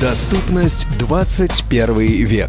Доступность 21 век.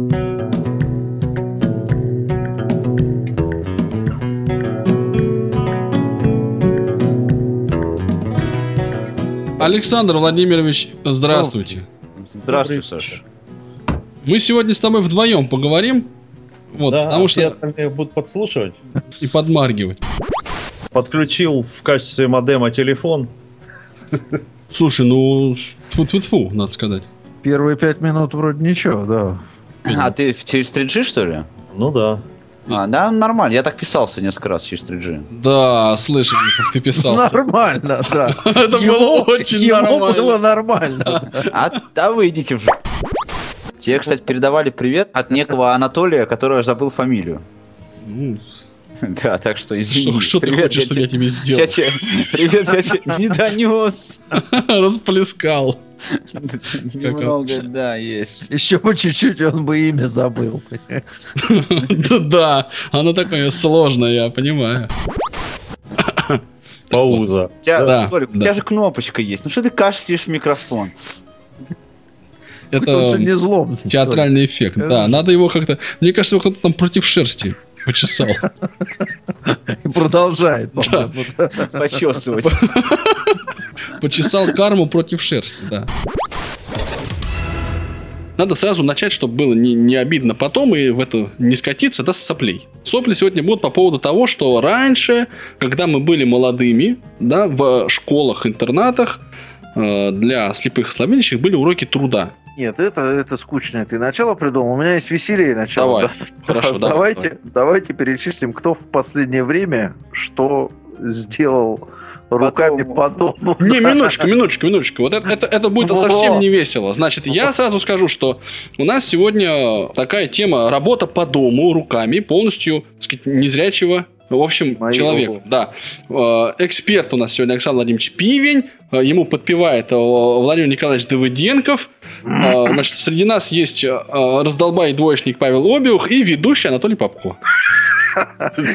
Александр Владимирович, здравствуйте. Здравствуй, Саша. Мы сегодня с тобой вдвоем поговорим. Вот, да, потому все что остальные будут подслушивать. и подмаргивать. Подключил в качестве модема телефон. Слушай, ну, фу надо сказать. Первые пять минут вроде ничего, да. А ты через 3G, что ли? Ну да. А, да, нормально. Я так писался несколько раз через 3G. Да, слышали, как ты писался. Нормально, да. Это было очень ему нормально. было нормально. А, да вы идите в. Тебе, кстати, передавали привет от некого Анатолия, который забыл фамилию. Да, так что извини. Что, что ты Привет, хочешь, чтобы я тебе Я сделал? тебе, привет, я тебе не донес. Расплескал. Немного, да, есть. Еще по чуть-чуть он бы имя забыл. Да, Да, оно такое сложное, я понимаю. Пауза. У тебя, Да, Толик, у да. тебя же кнопочка есть. Ну что ты кашляешь в микрофон? Он же не Это злом. театральный эффект. Да, надо его как-то... Мне кажется, его кто-то там против шерсти почесал. И продолжает. по-моему, да. Почесывать. Почесал карму против шерсти, да. Надо сразу начать, чтобы было не, не обидно потом и в это не скатиться, да, с соплей. Сопли сегодня будут по поводу того, что раньше, когда мы были молодыми, да, в школах-интернатах э, для слепых и слабовидящих были уроки труда. Нет, это, это скучное. Ты начало придумал. У меня есть веселее начало. Давай. Да. Хорошо, давай, давайте, давайте перечислим, кто в последнее время что сделал руками по дому. Не, минуточку, минуточку, минуточку. Вот это, это, это будет Во. совсем не весело. Значит, я сразу скажу, что у нас сегодня такая тема работа по дому руками полностью, так сказать, незрячего в общем, Моего. человек, да. Э, Эксперт у нас сегодня Александр Владимирович Пивень. Э, Ему подпевает э, Владимир Николаевич Давыденков. Значит, среди нас есть раздолбай двоечник Павел Обиух и ведущий Анатолий Попко.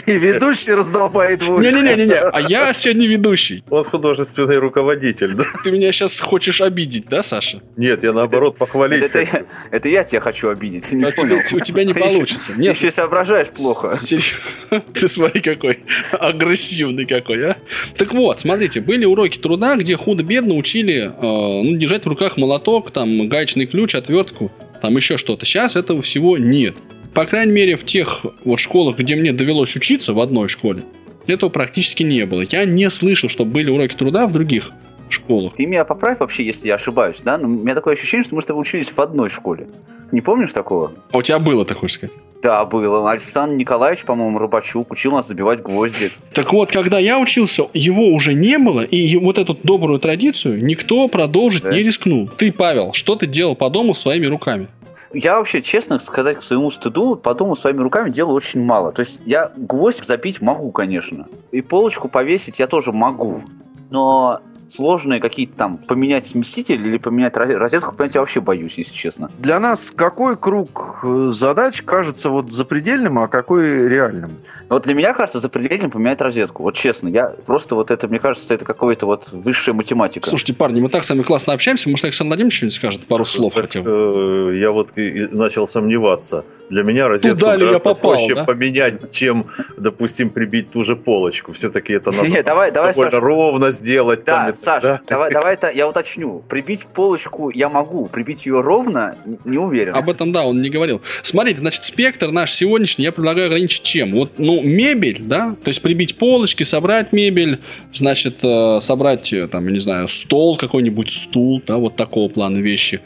И ведущий раздолбает его. Не-не-не, а я сегодня ведущий. Он художественный руководитель, да? Ты меня сейчас хочешь обидеть, да, Саша? Нет, я наоборот похвалить. Это, я, это я тебя хочу обидеть. Не А понял. у тебя не Ты еще- получится. Ты еще соображаешь плохо. Ты смотри, какой агрессивный какой, а. Так вот, смотрите, были уроки труда, где худо-бедно учили э, ну, держать в руках молоток, там, гаечный ключ, отвертку, там еще что-то. Сейчас этого всего нет. По крайней мере, в тех вот школах, где мне довелось учиться, в одной школе, этого практически не было. Я не слышал, что были уроки труда в других школах. Ты меня поправь вообще, если я ошибаюсь, да? Но у меня такое ощущение, что мы с тобой учились в одной школе. Не помнишь такого? А у тебя было, ты хочешь сказать? Да, было. Александр Николаевич, по-моему, Рыбачук учил нас забивать гвозди. Так вот, когда я учился, его уже не было, и вот эту добрую традицию никто продолжить Да. не рискнул. Ты, Павел, что ты делал по дому своими руками? Я вообще, честно сказать, к своему стыду, по дому своими руками делаю очень мало. То есть я гвоздь забить могу, конечно. И полочку повесить я тоже могу. Но сложные какие-то там поменять смеситель или поменять роз- розетку, понять я вообще боюсь, если честно. Для нас какой круг э, задач кажется вот запредельным, а какой реальным? Но вот для меня кажется запредельным поменять розетку. Вот честно, я просто вот это, мне кажется, это какая-то вот высшая математика. Слушайте, парни, мы так с вами классно общаемся, может, Александр Владимирович что-нибудь скажет, пару слов Так, хотя бы. э, Я вот начал сомневаться. Для меня розетку Туда ли я гораздо попал, проще да? поменять, чем, допустим, прибить ту же полочку. Все-таки это надо Не, давай, давай, довольно Саша. ровно сделать. там Это, Саш, да. давай, давай это я уточню. Прибить полочку я могу, прибить ее ровно не уверен. Об этом, да, он не говорил. Смотрите, значит, спектр наш сегодняшний я предлагаю ограничить чем? Вот, ну, мебель, да, то есть прибить полочки, собрать мебель, значит, э, собрать, э, там, я не знаю, стол какой-нибудь, стул, да, вот такого плана вещи.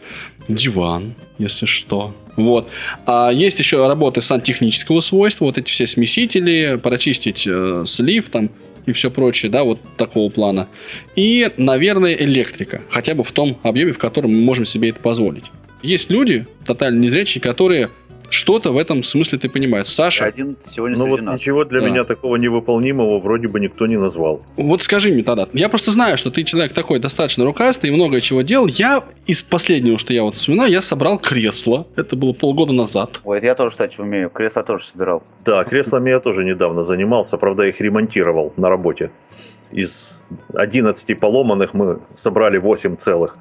Диван, если что. Вот. А есть еще работы сантехнического свойства, вот эти все смесители, прочистить э, слив там и все прочее, да, вот такого плана. И, наверное, электрика, хотя бы в том объеме, в котором мы можем себе это позволить. Есть люди, тотально незрячие, которые что-то в этом смысле ты понимаешь. Саша, Один сегодня Ну вот ничего для Да. меня такого невыполнимого вроде бы никто не назвал. вот скажи мне тогда, я просто знаю, что ты человек такой достаточно рукастый и много чего делал. Я из последнего, что я вот вспоминаю, я собрал кресло. Это было полгода назад. Ой, это я тоже, кстати, умею. Кресло тоже собирал. Да, креслами я тоже недавно занимался, правда, их ремонтировал на работе. Из 11 поломанных мы собрали 8 целых.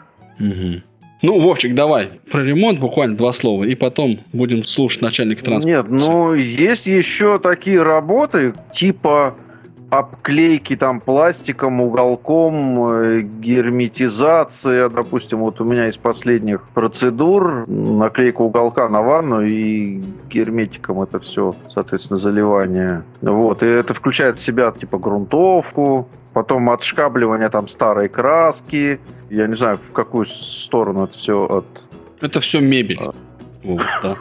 Ну, Вовчик, давай про ремонт буквально два слова, и потом будем слушать начальника транспорта. Нет, ну есть еще такие работы, типа обклейки там пластиком, уголком, э, герметизация. Допустим, вот у меня из последних процедур наклейка уголка на ванну и герметиком это все, соответственно, заливание. Вот, и это включает в себя типа грунтовку, потом отшкабливание там старой краски. Я не знаю, в какую сторону это все от... Это все мебель. Вот, да.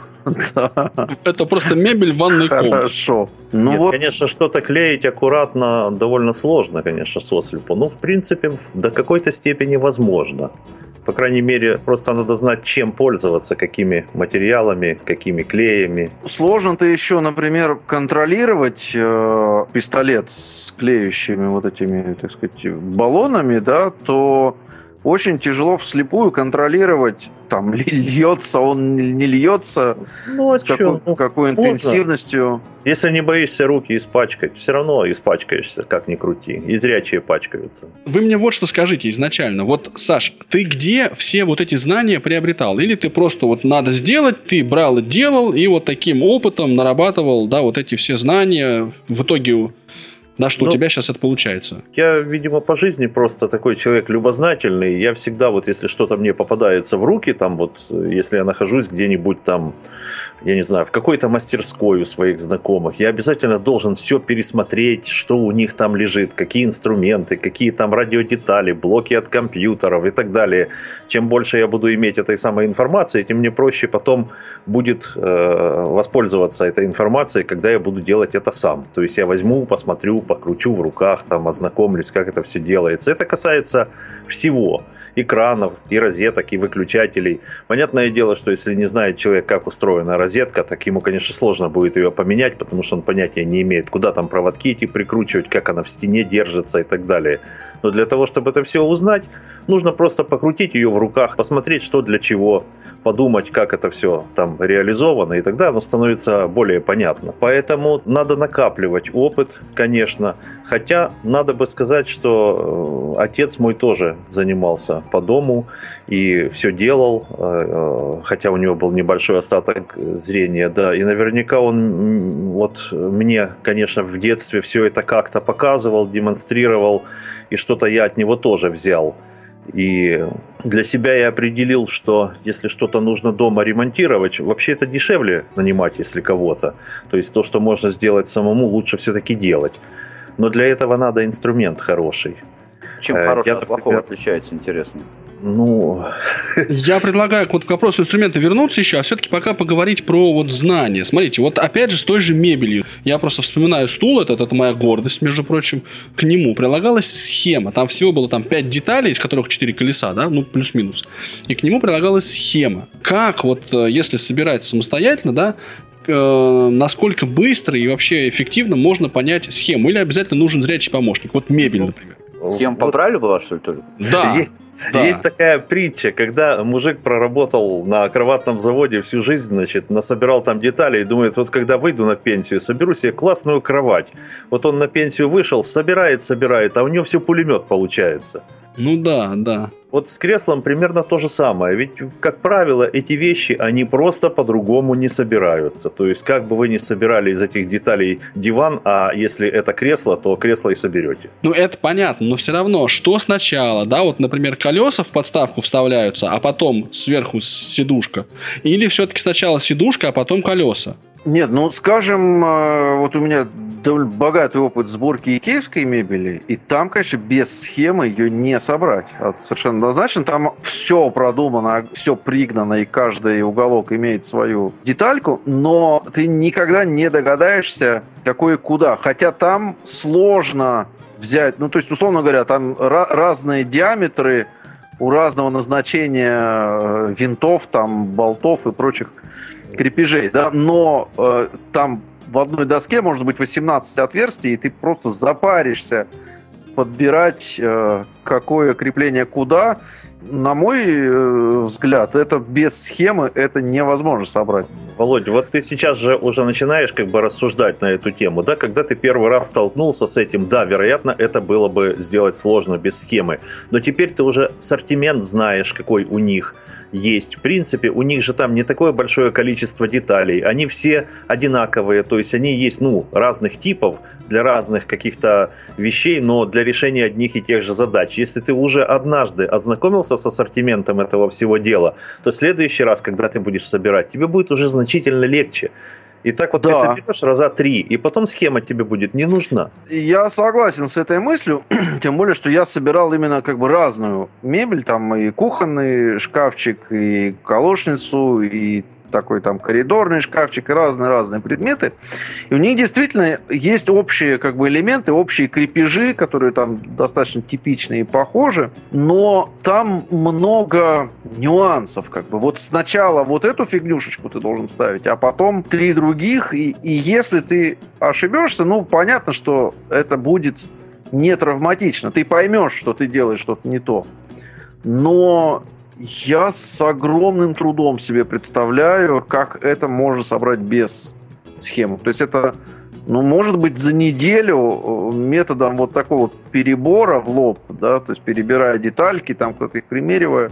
Это просто мебель в ванной комнате. Хорошо. Ну Нет, вот, конечно, что-то клеить аккуратно довольно сложно, конечно, сослепу. Но, в принципе, до какой-то степени возможно. По крайней мере, просто надо знать, чем пользоваться, какими материалами, какими клеями. Сложно-то еще, например, контролировать э, пистолет с клеющими вот этими, так сказать, баллонами, да, то очень тяжело вслепую контролировать, там, льется он не льется, Ну, а с какой? Ну, какой интенсивностью. Если не боишься руки испачкать, все равно испачкаешься, как ни крути. И зрячие пачкаются. Вы мне вот что скажите изначально. Вот, Саш, ты где все вот эти знания приобретал? Или ты просто вот надо сделать, ты брал и делал, и вот таким опытом нарабатывал, да, вот эти все знания. В итоге, на что у Ну, тебя сейчас это получается? Я, видимо, по жизни просто такой человек любознательный. Я всегда вот, если что-то мне попадается в руки, там вот, если я нахожусь где-нибудь там, я не знаю, в какой-то мастерской у своих знакомых, я обязательно должен все пересмотреть, что у них там лежит, какие инструменты, какие там радиодетали, блоки от компьютеров и так далее. Чем больше я буду иметь этой самой информации, тем мне проще потом будет э, воспользоваться этой информацией, когда я буду делать это сам. То есть я возьму, посмотрю, покручу в руках, там ознакомлюсь, как это все делается. Это касается всего экранов, и розеток, и выключателей. Понятное дело, что если не знает человек, как устроена розетка, так ему, конечно, сложно будет ее поменять, потому что он понятия не имеет, куда там проводки эти прикручивать, как она в стене держится и так далее. Но для того, чтобы это все узнать, нужно просто покрутить ее в руках, посмотреть, что для чего, подумать, как это все там реализовано, и тогда оно становится более понятно. Поэтому надо накапливать опыт, конечно. Хотя надо бы сказать, что э, отец мой тоже занимался по дому и все делал, э, э, хотя у него был небольшой остаток зрения, да, и наверняка он вот мне, конечно, в детстве все это как-то показывал, демонстрировал, и что-то я от него тоже взял. И для себя я определил, что если что-то нужно дома ремонтировать, вообще это дешевле нанимать, если кого-то. То есть то, что можно сделать самому, лучше все-таки делать. Но для этого надо инструмент хороший. Чем Э, хорошее от плохого например, отличается, интересно. Ну, Я предлагаю вот к вопросу инструмента вернуться еще, а все-таки пока поговорить про вот знания. Смотрите, вот опять же с той же мебелью. Я просто вспоминаю стул этот, это моя гордость, между прочим. К нему прилагалась схема. Там всего было там 5 деталей, из которых 4 колеса, да, ну плюс-минус. И к нему прилагалась схема. Как вот, э, если собирать самостоятельно, да, э, насколько быстро и вообще эффективно можно понять схему? Или обязательно нужен зрячий помощник? Вот мебель, например. Схема вот поправили была, что ли, Толик? Да, есть, да. есть такая притча, когда мужик проработал на кроватном заводе всю жизнь, значит, насобирал там детали и думает, вот когда выйду на пенсию, соберу себе классную кровать. Вот он на пенсию вышел, собирает, собирает, а у него все пулемет получается. Ну да, да. Вот с креслом примерно то же самое. Ведь, как правило, эти вещи, они просто по-другому не собираются. То есть, как бы вы ни собирали из этих деталей диван, а если это кресло, то кресло и соберете. Ну, это понятно, но все равно, что сначала, да, вот, например, колеса в подставку вставляются, а потом сверху сидушка. Или все-таки сначала сидушка, а потом колеса. Нет, ну, скажем, э, вот у меня довольно богатый опыт сборки икеевской мебели, и там, конечно, без схемы ее не собрать. Это совершенно однозначно. Там все продумано, все пригнано, и каждый уголок имеет свою детальку, но ты никогда не догадаешься, какой куда. Хотя там сложно взять, ну, то есть, условно говоря, там разные диаметры у разного назначения э, винтов, там, болтов и прочих крепежей, да, но э, там в одной доске может быть 18 отверстий, и ты просто запаришься подбирать, э, какое крепление куда. На мой э, взгляд, это без схемы это невозможно собрать. Володя, вот ты сейчас же уже начинаешь как бы рассуждать на эту тему, да, когда ты первый раз столкнулся с этим, да, вероятно, это было бы сделать сложно без схемы, но теперь ты уже ассортимент знаешь, какой у них – есть. В принципе, у них же там не такое большое количество деталей. Они все одинаковые, то есть они есть, ну, разных типов для разных каких-то вещей, но для решения одних и тех же задач. Если ты уже однажды ознакомился с ассортиментом этого всего дела, то следующий раз, когда ты будешь собирать, тебе будет уже значительно легче. И так вот да. ты соберешь раза три, и потом схема тебе будет не нужна. Я согласен с этой мыслью, тем более, что я собирал именно как бы разную мебель, там и кухонный шкафчик, и колошницу, и такой там коридорный шкафчик и разные-разные предметы. И у них действительно есть общие как бы элементы, общие крепежи, которые там достаточно типичные и похожи, но там много нюансов как бы. Вот сначала вот эту фигнюшечку ты должен ставить, а потом три других, и, и если ты ошибешься, ну, понятно, что это будет не травматично. Ты поймешь, что ты делаешь что-то не то. Но я с огромным трудом себе представляю, как это можно собрать без схемы. То есть это, ну, может быть, за неделю э, методом вот такого перебора в лоб, да, то есть перебирая детальки, там кто-то их примеривая,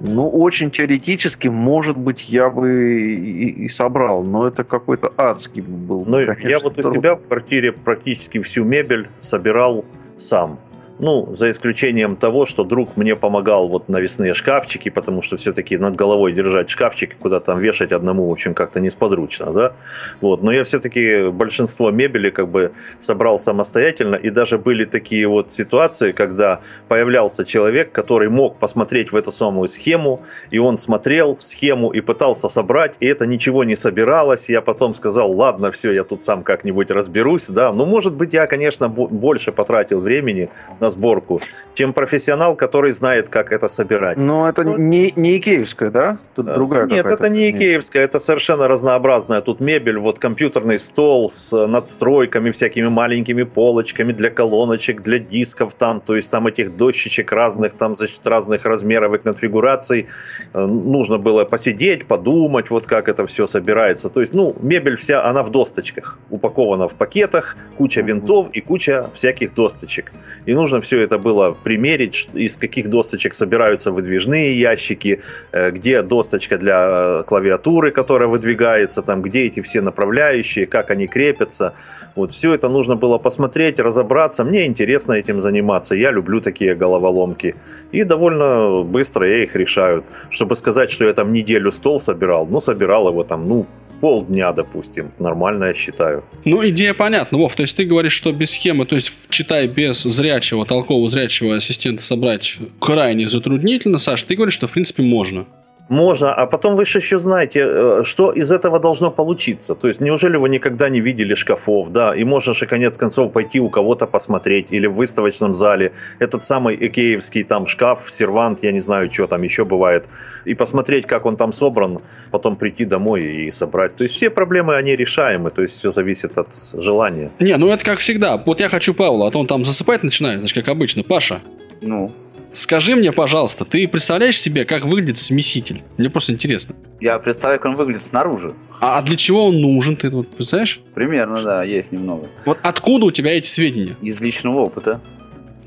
ну, очень теоретически, может быть, я бы и, и собрал, но это какой-то адский был. Ну, я вот у себя в квартире практически всю мебель собирал сам. Ну, за исключением того, что друг мне помогал вот навесные шкафчики, потому что все-таки над головой держать шкафчики, куда там вешать одному, в общем, как-то несподручно, да. Вот. Но я все-таки большинство мебели как бы собрал самостоятельно, и даже были такие вот ситуации, когда появлялся человек, который мог посмотреть в эту самую схему, и он смотрел в схему и пытался собрать, и это ничего не собиралось. Я потом сказал, ладно, все, я тут сам как-нибудь разберусь, да. Ну, может быть, я, конечно, больше потратил времени на на сборку, чем профессионал, который знает, как это собирать. Но это ну, не, не икеевская, да? Тут да. другая Нет, это не икеевская, это совершенно разнообразная. Тут мебель, вот компьютерный стол с надстройками, всякими маленькими полочками для колоночек, для дисков там, то есть там этих дощечек разных, там, значит, разных размеров и конфигураций. Э, нужно было посидеть, подумать, вот как это все собирается. То есть, ну, мебель вся, она в досточках, упакована в пакетах, куча винтов и куча всяких досточек. И нужно нужно все это было примерить, из каких досточек собираются выдвижные ящики, э, где досточка для э, клавиатуры, которая выдвигается, там, где эти все направляющие, как они крепятся. Вот все это нужно было посмотреть, разобраться. Мне интересно этим заниматься. Я люблю такие головоломки. И довольно быстро я их решаю. Чтобы сказать, что я там неделю стол собирал, ну, собирал его там, ну, полдня, допустим. Нормально, я считаю. Ну, идея понятна, Вов. То есть ты говоришь, что без схемы, то есть читай без зрячего, толкового зрячего ассистента собрать крайне затруднительно. Саш, ты говоришь, что в принципе можно. Можно, а потом вы же еще знаете, э, что из этого должно получиться. То есть, неужели вы никогда не видели шкафов, да, и можно же конец концов пойти у кого-то посмотреть, или в выставочном зале, этот самый икеевский там шкаф, сервант, я не знаю, что там еще бывает, и посмотреть, как он там собран, потом прийти домой и собрать. То есть, все проблемы, они решаемы, то есть, все зависит от желания. Не, ну это как всегда. Вот я хочу Павла, а то он там засыпать начинает, значит, как обычно. Паша. Ну? Скажи мне, пожалуйста, ты представляешь себе, как выглядит смеситель? Мне просто интересно. Я представляю, как он выглядит снаружи. А для чего он нужен, ты вот представляешь? Примерно, да, есть немного. Вот откуда у тебя эти сведения? Из личного опыта.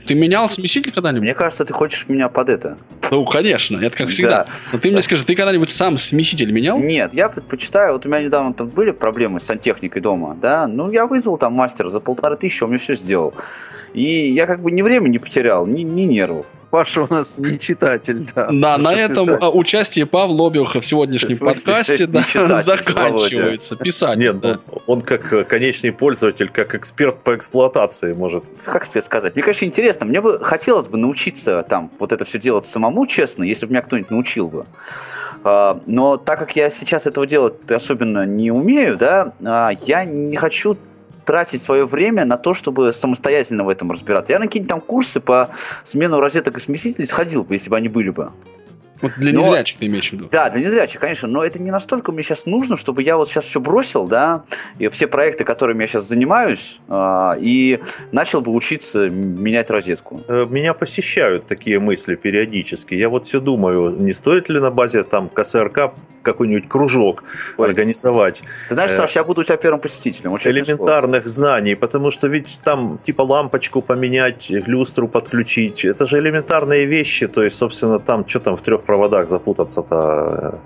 Ты менял смеситель когда-нибудь? Мне кажется, ты хочешь меня под это. Ну, конечно, это как всегда. Да. Но ты мне скажи, ты когда-нибудь сам смеситель менял? Нет, я предпочитаю, вот у меня недавно там были проблемы с сантехникой дома, да, ну, я вызвал там мастера за полторы тысячи, он мне все сделал. И я как бы ни времени не потерял, ни, ни нервов. Паша у нас не читатель, да. Да, на этом писать. А, участие Павла Обиуха в сегодняшнем подкасте да, заканчивается. Писать. Нет, да. он, он как э, конечный пользователь, как эксперт по эксплуатации может. Как тебе сказать? Мне, конечно, интересно. Мне бы хотелось бы научиться там вот это все делать самому, честно, если бы меня кто-нибудь научил бы. А, но так как я сейчас этого делать особенно не умею, да, а, я не хочу тратить свое время на то, чтобы самостоятельно в этом разбираться. Я на какие-нибудь там курсы по смену розеток и смесителей сходил бы, если бы они были бы. Вот для Но- незрячих ты имеешь в виду. Да, для незрячих, конечно, но это не настолько мне сейчас нужно, чтобы я вот сейчас все бросил, да, и все проекты, которыми я сейчас занимаюсь, а, и начал бы учиться менять розетку. Э, Меня посещают такие мысли периодически. Я вот все думаю, не стоит ли на базе там КСРК какой-нибудь кружок Ой. организовать Ты знаешь, Э, Саш, я буду у тебя первым посетителем. Слово. элементарных знаний, потому что ведь там типа лампочку поменять, люстру подключить, это же элементарные вещи, то есть, собственно, там что там в трех проводах запутаться-то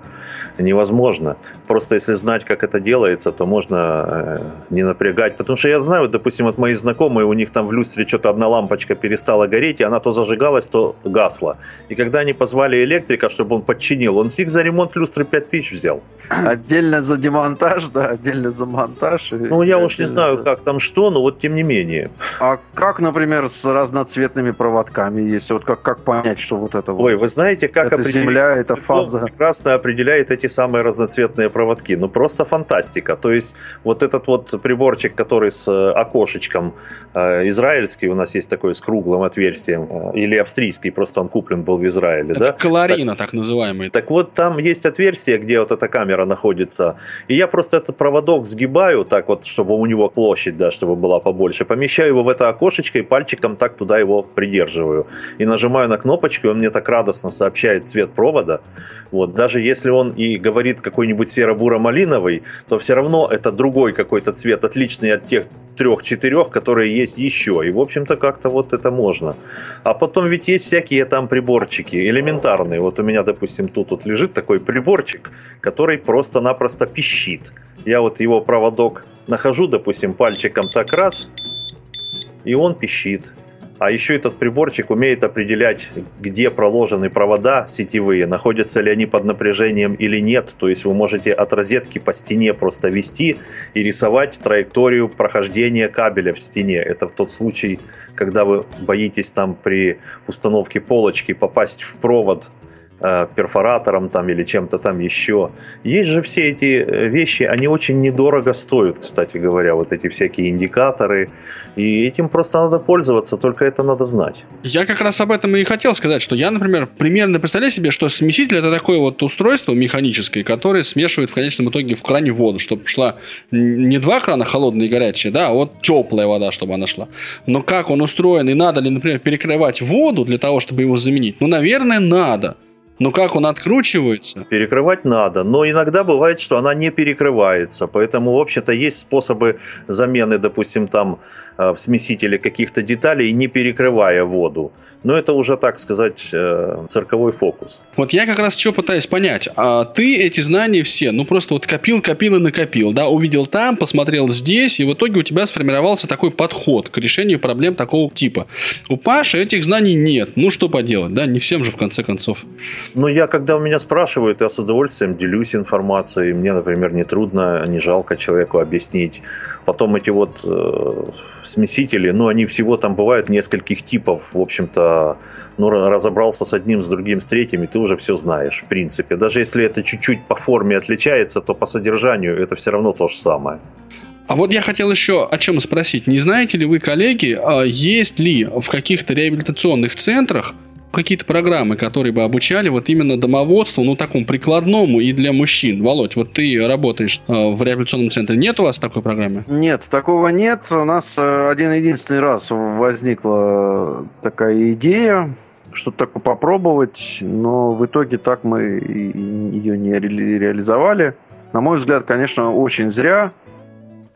э, невозможно. Просто если знать, как это делается, то можно э, не напрягать. Потому что я знаю, вот, допустим, от моих знакомых, у них там в люстре что-то одна лампочка перестала гореть, и она то зажигалась, то гасла. И когда они позвали электрика, чтобы он подчинил, он с них за ремонт люстры 5000 взял. Отдельно за демонтаж, да, отдельно за монтаж. Ну, я уж не знаю, как там что, но вот тем не менее. А как, например, с разноцветными проводками, если вот как, как понять, что вот это вот? Ой, вы знаете, как Это определить земля, это фаза. прекрасно определяет эти самые разноцветные проводки. Ну, просто фантастика. То есть, вот этот вот приборчик, который с э, окошечком, э, израильский у нас есть такой с круглым отверстием, э, или австрийский, просто он куплен был в Израиле, Это да? калорина, так называемый. Так вот, там есть отверстие, где вот эта камера находится. И я просто этот проводок сгибаю так вот, чтобы у него площадь, да, чтобы была побольше. Помещаю его в это окошечко и пальчиком так туда его придерживаю. И нажимаю на кнопочку, и он мне так радостно сообщает цвет провода. Вот, даже если он и говорит какой-нибудь серо-буро-малиновый, то все равно это другой какой-то цвет, отличный от тех трех-четырех, которые есть еще. И, в общем-то, как-то вот это можно. А потом ведь есть всякие там приборчики элементарные. Вот у меня, допустим, тут вот лежит такой приборчик, который просто-напросто пищит. Я вот его проводок нахожу, допустим, пальчиком так раз, и он пищит. А еще этот приборчик умеет определять, где проложены провода сетевые, находятся ли они под напряжением или нет. То есть вы можете от розетки по стене просто вести и рисовать траекторию прохождения кабеля в стене. Это в тот случай, когда вы боитесь там при установке полочки попасть в провод перфоратором там или чем-то там еще. Есть же все эти э, вещи, они очень недорого стоят, кстати говоря, вот эти всякие индикаторы. И этим просто надо пользоваться, только это надо знать. Я как раз об этом и хотел сказать, что я, например, примерно представляю себе, что смеситель это такое вот устройство механическое, которое смешивает в конечном итоге в кране воду, чтобы шла не два крана холодная и горячая, да, а вот теплая вода, чтобы она шла. Но как он устроен и надо ли, например, перекрывать воду для того, чтобы его заменить? Ну, наверное, надо. Но как он откручивается? Перекрывать надо, но иногда бывает, что она не перекрывается. Поэтому, в общем-то, есть способы замены, допустим, там в смесителе каких-то деталей, не перекрывая воду. Но это уже, так сказать, э, цирковой фокус. Вот я как раз что пытаюсь понять. А ты эти знания все, ну просто вот копил, копил и накопил, да, увидел там, посмотрел здесь, и в итоге у тебя сформировался такой подход к решению проблем такого типа. У Паши этих знаний нет. Ну что поделать, да, не всем же в конце концов. Но я, когда у меня спрашивают, я с удовольствием делюсь информацией. Мне, например, не трудно, не жалко человеку объяснить. Потом эти вот э, смесители, ну, они всего там бывают нескольких типов. В общем-то, ну, ра- разобрался с одним, с другим, с третьим, и ты уже все знаешь, в принципе. Даже если это чуть-чуть по форме отличается, то по содержанию это все равно то же самое. А вот я хотел еще о чем спросить. Не знаете ли вы, коллеги, а есть ли в каких-то реабилитационных центрах какие-то программы, которые бы обучали вот именно домоводству, ну, такому прикладному и для мужчин? Володь, вот ты работаешь э, в реабилитационном центре. Нет у вас такой программы? Нет, такого нет. У нас э, один единственный раз возникла такая идея, что-то такое попробовать, но в итоге так мы ее не ре- реализовали. На мой взгляд, конечно, очень зря.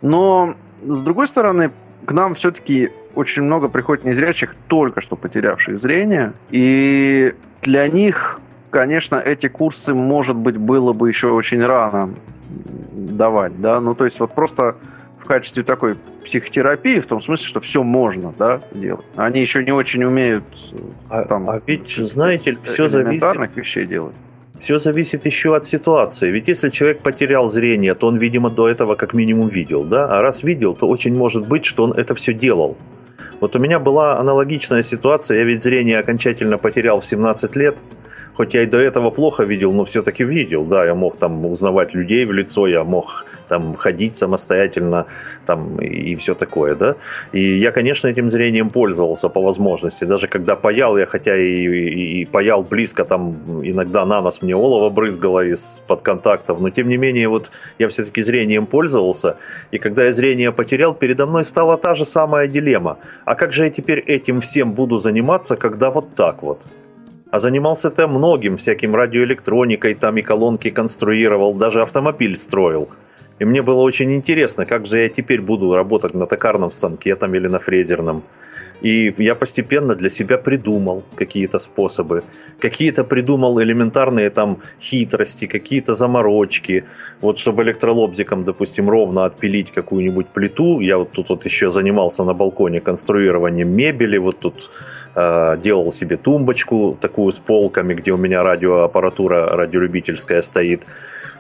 Но, с другой стороны, к нам все-таки очень много приходит незрячих, только что потерявших зрение. И для них, конечно, эти курсы, может быть, было бы еще очень рано давать, да, ну, то есть вот просто в качестве такой психотерапии, в том смысле, что все можно, да, делать. Они еще не очень умеют э, А, там а ведь, знаете, все зависит вещей делать. Все зависит еще от ситуации. Ведь если человек потерял зрение, то он, видимо, до этого как минимум видел, да? А раз видел, то очень может быть, что он это все делал. Вот у меня была аналогичная ситуация. Я ведь зрение окончательно потерял в 17 лет. Хоть я и до этого плохо видел, но все-таки видел, да, я мог там узнавать людей в лицо, я мог там ходить самостоятельно, там и все такое, да. И я, конечно, этим зрением пользовался по возможности, даже когда паял, я хотя и, и, и паял близко, там иногда на нас мне олово брызгало из-под контактов, но тем не менее вот я все-таки зрением пользовался, и когда я зрение потерял, передо мной стала та же самая дилемма. А как же я теперь этим всем буду заниматься, когда вот так вот? А занимался-то многим, всяким радиоэлектроникой, там и колонки конструировал, даже автомобиль строил. И мне было очень интересно, как же я теперь буду работать на токарном станке там или на фрезерном. И я постепенно для себя придумал какие-то способы. Какие-то придумал элементарные там хитрости, какие-то заморочки. Вот чтобы электролобзиком, допустим, ровно отпилить какую-нибудь плиту. Я вот тут вот еще занимался на балконе конструированием мебели. Вот тут э, делал себе тумбочку такую с полками, где у меня радиоаппаратура радиолюбительская стоит.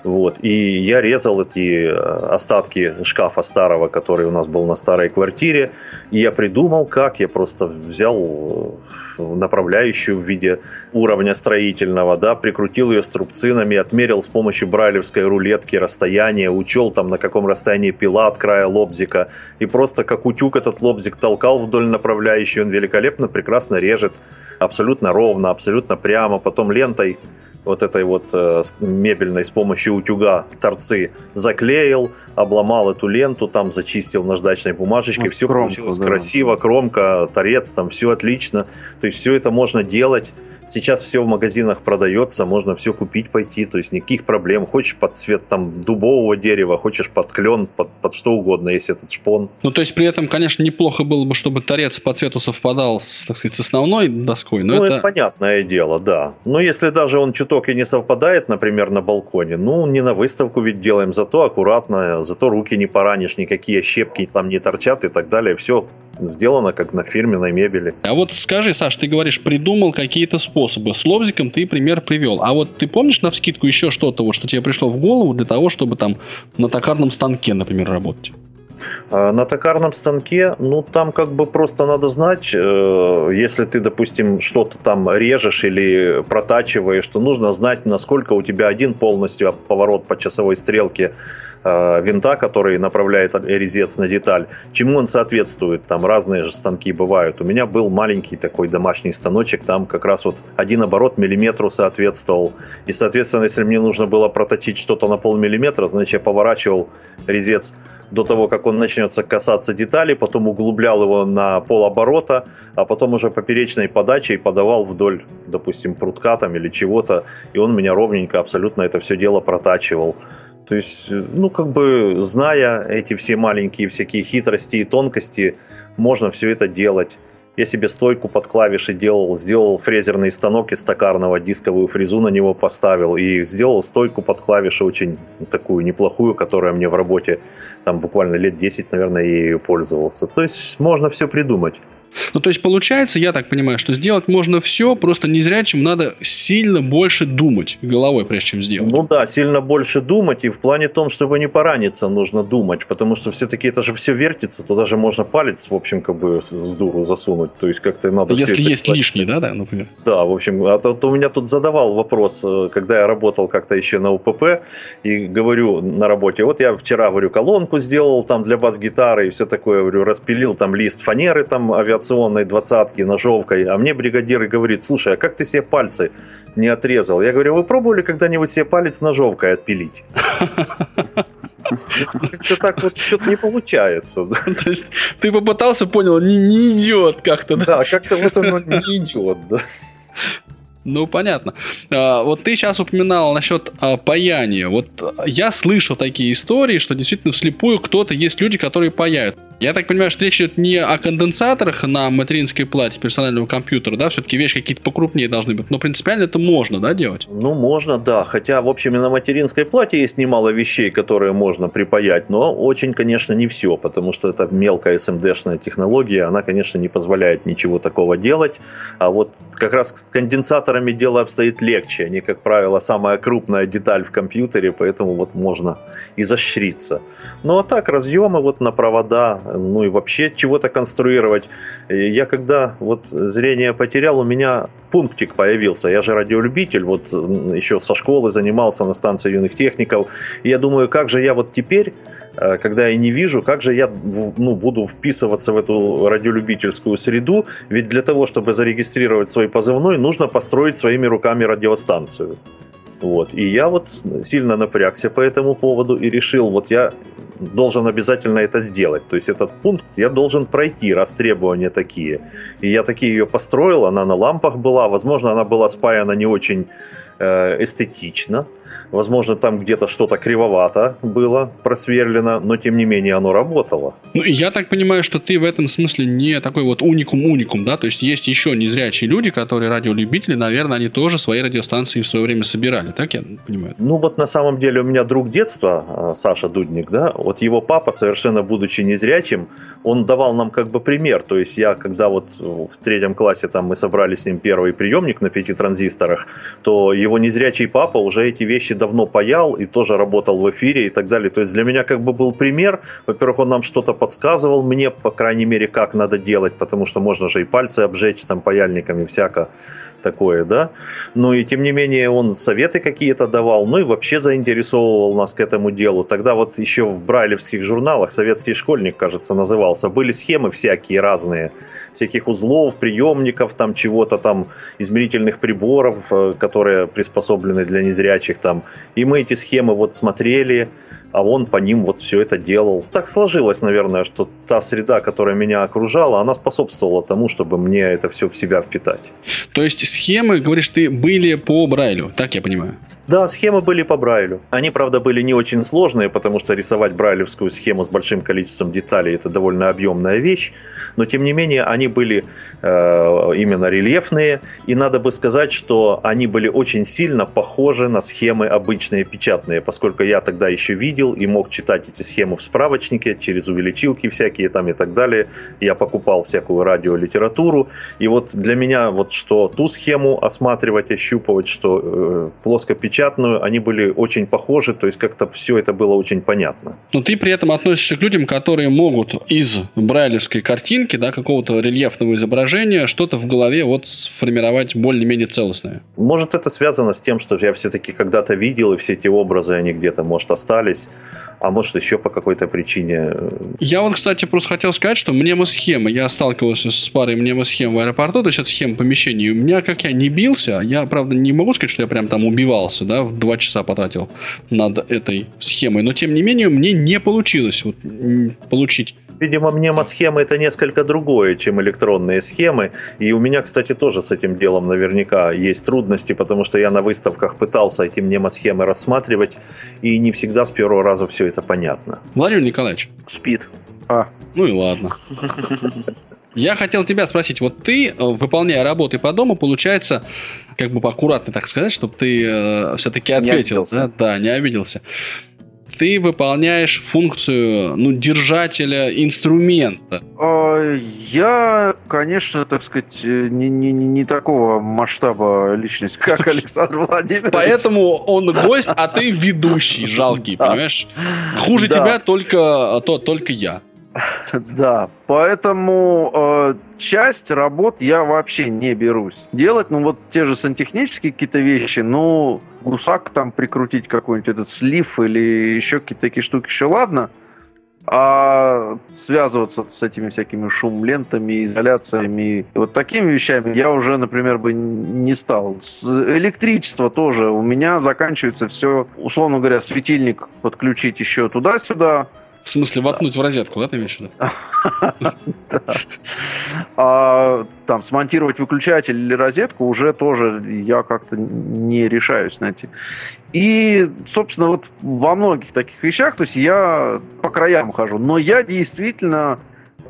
Вот. И я резал эти э, остатки шкафа старого, который у нас был на старой квартире. И я придумал, как. Я просто взял э, направляющую в виде уровня строительного, да, прикрутил ее струбцинами, отмерил с помощью брайлевской рулетки расстояние, учел там на каком расстоянии пила от края лобзика. И просто как утюг этот лобзик толкал вдоль направляющей. Он великолепно, прекрасно режет. Абсолютно ровно, абсолютно прямо. Потом лентой вот этой вот э, мебельной с помощью утюга торцы заклеил, обломал эту ленту, там зачистил наждачной бумажечкой, вот все кромку, получилось да. красиво, кромка, торец, там все отлично. То есть все это можно делать Сейчас все в магазинах продается, можно все купить пойти, то есть никаких проблем. Хочешь под цвет там дубового дерева, хочешь под клен, под, под что угодно, если этот шпон. Ну, то есть при этом, конечно, неплохо было бы, чтобы торец по цвету совпадал с, так сказать, с основной доской. Но ну, это... это понятное дело, да. Но если даже он чуток и не совпадает, например, на балконе, ну, не на выставку ведь делаем, зато аккуратно, зато руки не поранишь, никакие щепки там не торчат и так далее. Все сделано как на фирменной мебели. А вот скажи, Саш, ты говоришь, придумал какие-то способы. С лобзиком ты пример привел. А вот ты помнишь на вскидку еще что-то, вот, что тебе пришло в голову для того, чтобы там на токарном станке, например, работать? А, на токарном станке, ну там как бы просто надо знать, э, если ты, допустим, что-то там режешь или протачиваешь, то нужно знать, насколько у тебя один полностью поворот по часовой стрелке Э, винта, который направляет резец на деталь, чему он соответствует. Там разные же станки бывают. У меня был маленький такой домашний станочек, там как раз вот один оборот миллиметру соответствовал. И, соответственно, если мне нужно было проточить что-то на полмиллиметра, значит, я поворачивал резец до того, как он начнется касаться детали, потом углублял его на полоборота, а потом уже поперечной подачей подавал вдоль, допустим, прутка там или чего-то, и он меня ровненько абсолютно это все дело протачивал. То есть, ну, как бы, зная эти все маленькие всякие хитрости и тонкости, можно все это делать. Я себе стойку под клавиши делал, сделал фрезерный станок из токарного, дисковую фрезу на него поставил и сделал стойку под клавиши очень такую неплохую, которая мне в работе там буквально лет 10, наверное, я ею пользовался. То есть можно все придумать. Ну, то есть, получается, я так понимаю, что сделать можно все, просто незрячим надо сильно больше думать головой, прежде чем сделать. Ну да, сильно больше думать, и в плане том, чтобы не пораниться, нужно думать, потому что все-таки это же все вертится, то даже можно палец, в общем, как бы с дуру засунуть, то есть как-то надо Если есть делать. лишний, да, да, например? Да, в общем, а то, то у меня тут задавал вопрос, э, когда я работал как-то еще на УПП, и говорю на работе, вот я вчера, говорю, колонку сделал там для бас-гитары и все такое, говорю, распилил там лист фанеры, там авиационной авиационной двадцатки ножовкой, а мне бригадир говорит, слушай, а как ты себе пальцы не отрезал? Я говорю, вы пробовали когда-нибудь себе палец ножовкой отпилить? Как-то так вот что-то не получается. То есть ты попытался, понял, не, не идет как-то. Да, как-то вот оно не идет, да. Ну, понятно. А, вот ты сейчас упоминал насчет а, паяния. Вот я слышал такие истории, что действительно вслепую кто-то есть люди, которые паяют. Я так понимаю, что речь идет не о конденсаторах на материнской плате персонального компьютера, да, все-таки вещи какие-то покрупнее должны быть, но принципиально это можно, да, делать? Ну, можно, да, хотя, в общем, и на материнской плате есть немало вещей, которые можно припаять, но очень, конечно, не все, потому что это мелкая SMD-шная технология, она, конечно, не позволяет ничего такого делать, а вот как раз с конденсаторами дело обстоит легче, они, как правило, самая крупная деталь в компьютере, поэтому вот можно изощриться. Ну, а так, разъемы вот на провода, ну и вообще чего-то конструировать. Я когда вот зрение потерял, у меня пунктик появился. Я же радиолюбитель, вот еще со школы занимался на станции юных техников. И я думаю, как же я вот теперь когда я не вижу, как же я ну, буду вписываться в эту радиолюбительскую среду, ведь для того, чтобы зарегистрировать свой позывной, нужно построить своими руками радиостанцию. Вот. И я вот сильно напрягся по этому поводу и решил, вот я должен обязательно это сделать. То есть этот пункт я должен пройти, раз требования такие. И я такие ее построил, она на лампах была, возможно, она была спаяна не очень э, эстетично. Возможно, там где-то что-то кривовато было просверлено, но тем не менее оно работало. Ну, я так понимаю, что ты в этом смысле не такой вот уникум-уникум, да? То есть есть еще незрячие люди, которые радиолюбители, наверное, они тоже свои радиостанции в свое время собирали, так я понимаю? Ну вот на самом деле у меня друг детства, а, Саша Дудник, да, вот его папа, совершенно будучи незрячим, он давал нам как бы пример. То есть я, когда вот в третьем классе там мы собрали с ним первый приемник на пяти транзисторах, то его незрячий папа уже эти вещи давно паял и тоже работал в эфире и так далее. То есть для меня как бы был пример. Во-первых, он нам что-то подсказывал мне, по крайней мере, как надо делать, потому что можно же и пальцы обжечь там паяльниками всяко такое, да. Но и тем не менее он советы какие-то давал, ну и вообще заинтересовывал нас к этому делу. Тогда вот еще в брайлевских журналах «Советский школьник», кажется, назывался, были схемы всякие разные, всяких узлов, приемников, там чего-то там, измерительных приборов, э, которые приспособлены для незрячих там. И мы эти схемы вот смотрели, а он по ним вот все это делал. Так сложилось, наверное, что та среда, которая меня окружала, она способствовала тому, чтобы мне это все в себя впитать. То есть схемы, говоришь, ты были по Брайлю, так я понимаю? Да, схемы были по Брайлю. Они, правда, были не очень сложные, потому что рисовать брайлевскую схему с большим количеством деталей – это довольно объемная вещь но тем не менее они были э, именно рельефные, и надо бы сказать, что они были очень сильно похожи на схемы обычные печатные, поскольку я тогда еще видел и мог читать эти схемы в справочнике через увеличилки всякие там и так далее. Я покупал всякую радиолитературу, и вот для меня вот что ту схему осматривать, ощупывать, что э, плоскопечатную, они были очень похожи, то есть как-то все это было очень понятно. Но ты при этом относишься к людям, которые могут из брайлевской картинки, да, какого-то рельефного изображения, что-то в голове вот сформировать более-менее целостное. Может, это связано с тем, что я все-таки когда-то видел, и все эти образы, они где-то, может, остались а может еще по какой-то причине. Я вот, кстати, просто хотел сказать, что мнемосхемы, я сталкивался с парой мнемосхем в аэропорту, то есть это схема помещений. У меня, как я не бился, я, правда, не могу сказать, что я прям там убивался, да, в два часа потратил над этой схемой, но тем не менее мне не получилось вот, получить Видимо, мнемосхемы это несколько другое, чем электронные схемы. И у меня, кстати, тоже с этим делом наверняка есть трудности, потому что я на выставках пытался эти мнемосхемы рассматривать, и не всегда с первого раза все это понятно. Владимир Николаевич. Спит. А. Ну и ладно. Я хотел тебя спросить, вот ты, выполняя работы по дому, получается, как бы аккуратно так сказать, чтобы ты э, все-таки ответил. Не да, да, не обиделся ты выполняешь функцию ну, держателя инструмента. А, я, конечно, так сказать, не, не, не такого масштаба личность, как Александр Владимирович. Поэтому он гость, а ты ведущий, жалкий, понимаешь? Хуже тебя только, то, только я. Да, поэтому э, часть работ я вообще не берусь делать. Ну, вот те же сантехнические какие-то вещи, ну, гусак там прикрутить какой-нибудь этот слив или еще какие-то такие штуки, еще ладно. А связываться с этими всякими шум-лентами, изоляциями, вот такими вещами я уже, например, бы не стал. С электричество тоже у меня заканчивается все, условно говоря, светильник подключить еще туда-сюда, в смысле, воткнуть в розетку, да, ты имеешь в виду? А там смонтировать выключатель или розетку уже тоже я как-то не решаюсь найти. И, собственно, вот во многих таких вещах, то есть я по краям хожу, но я действительно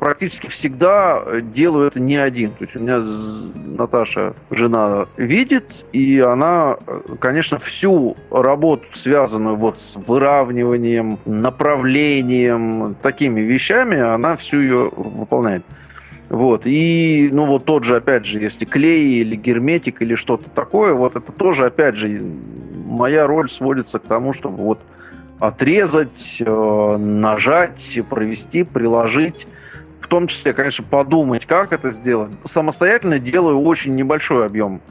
практически всегда делаю это не один. То есть у меня Наташа, жена, видит, и она, конечно, всю работу, связанную вот с выравниванием, направлением, такими вещами, она всю ее выполняет. Вот. И, ну, вот тот же, опять же, если клей или герметик или что-то такое, вот это тоже, опять же, моя роль сводится к тому, чтобы вот отрезать, э, нажать, провести, приложить. Том числе, конечно, подумать, как это сделать. Самостоятельно делаю очень небольшой объем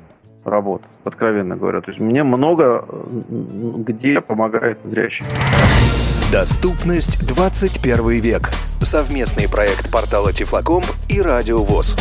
работ, откровенно говоря. То есть мне много где помогает зрящий. Доступность 21 век. Совместный проект портала Тифлокомп и Радио ВОЗ.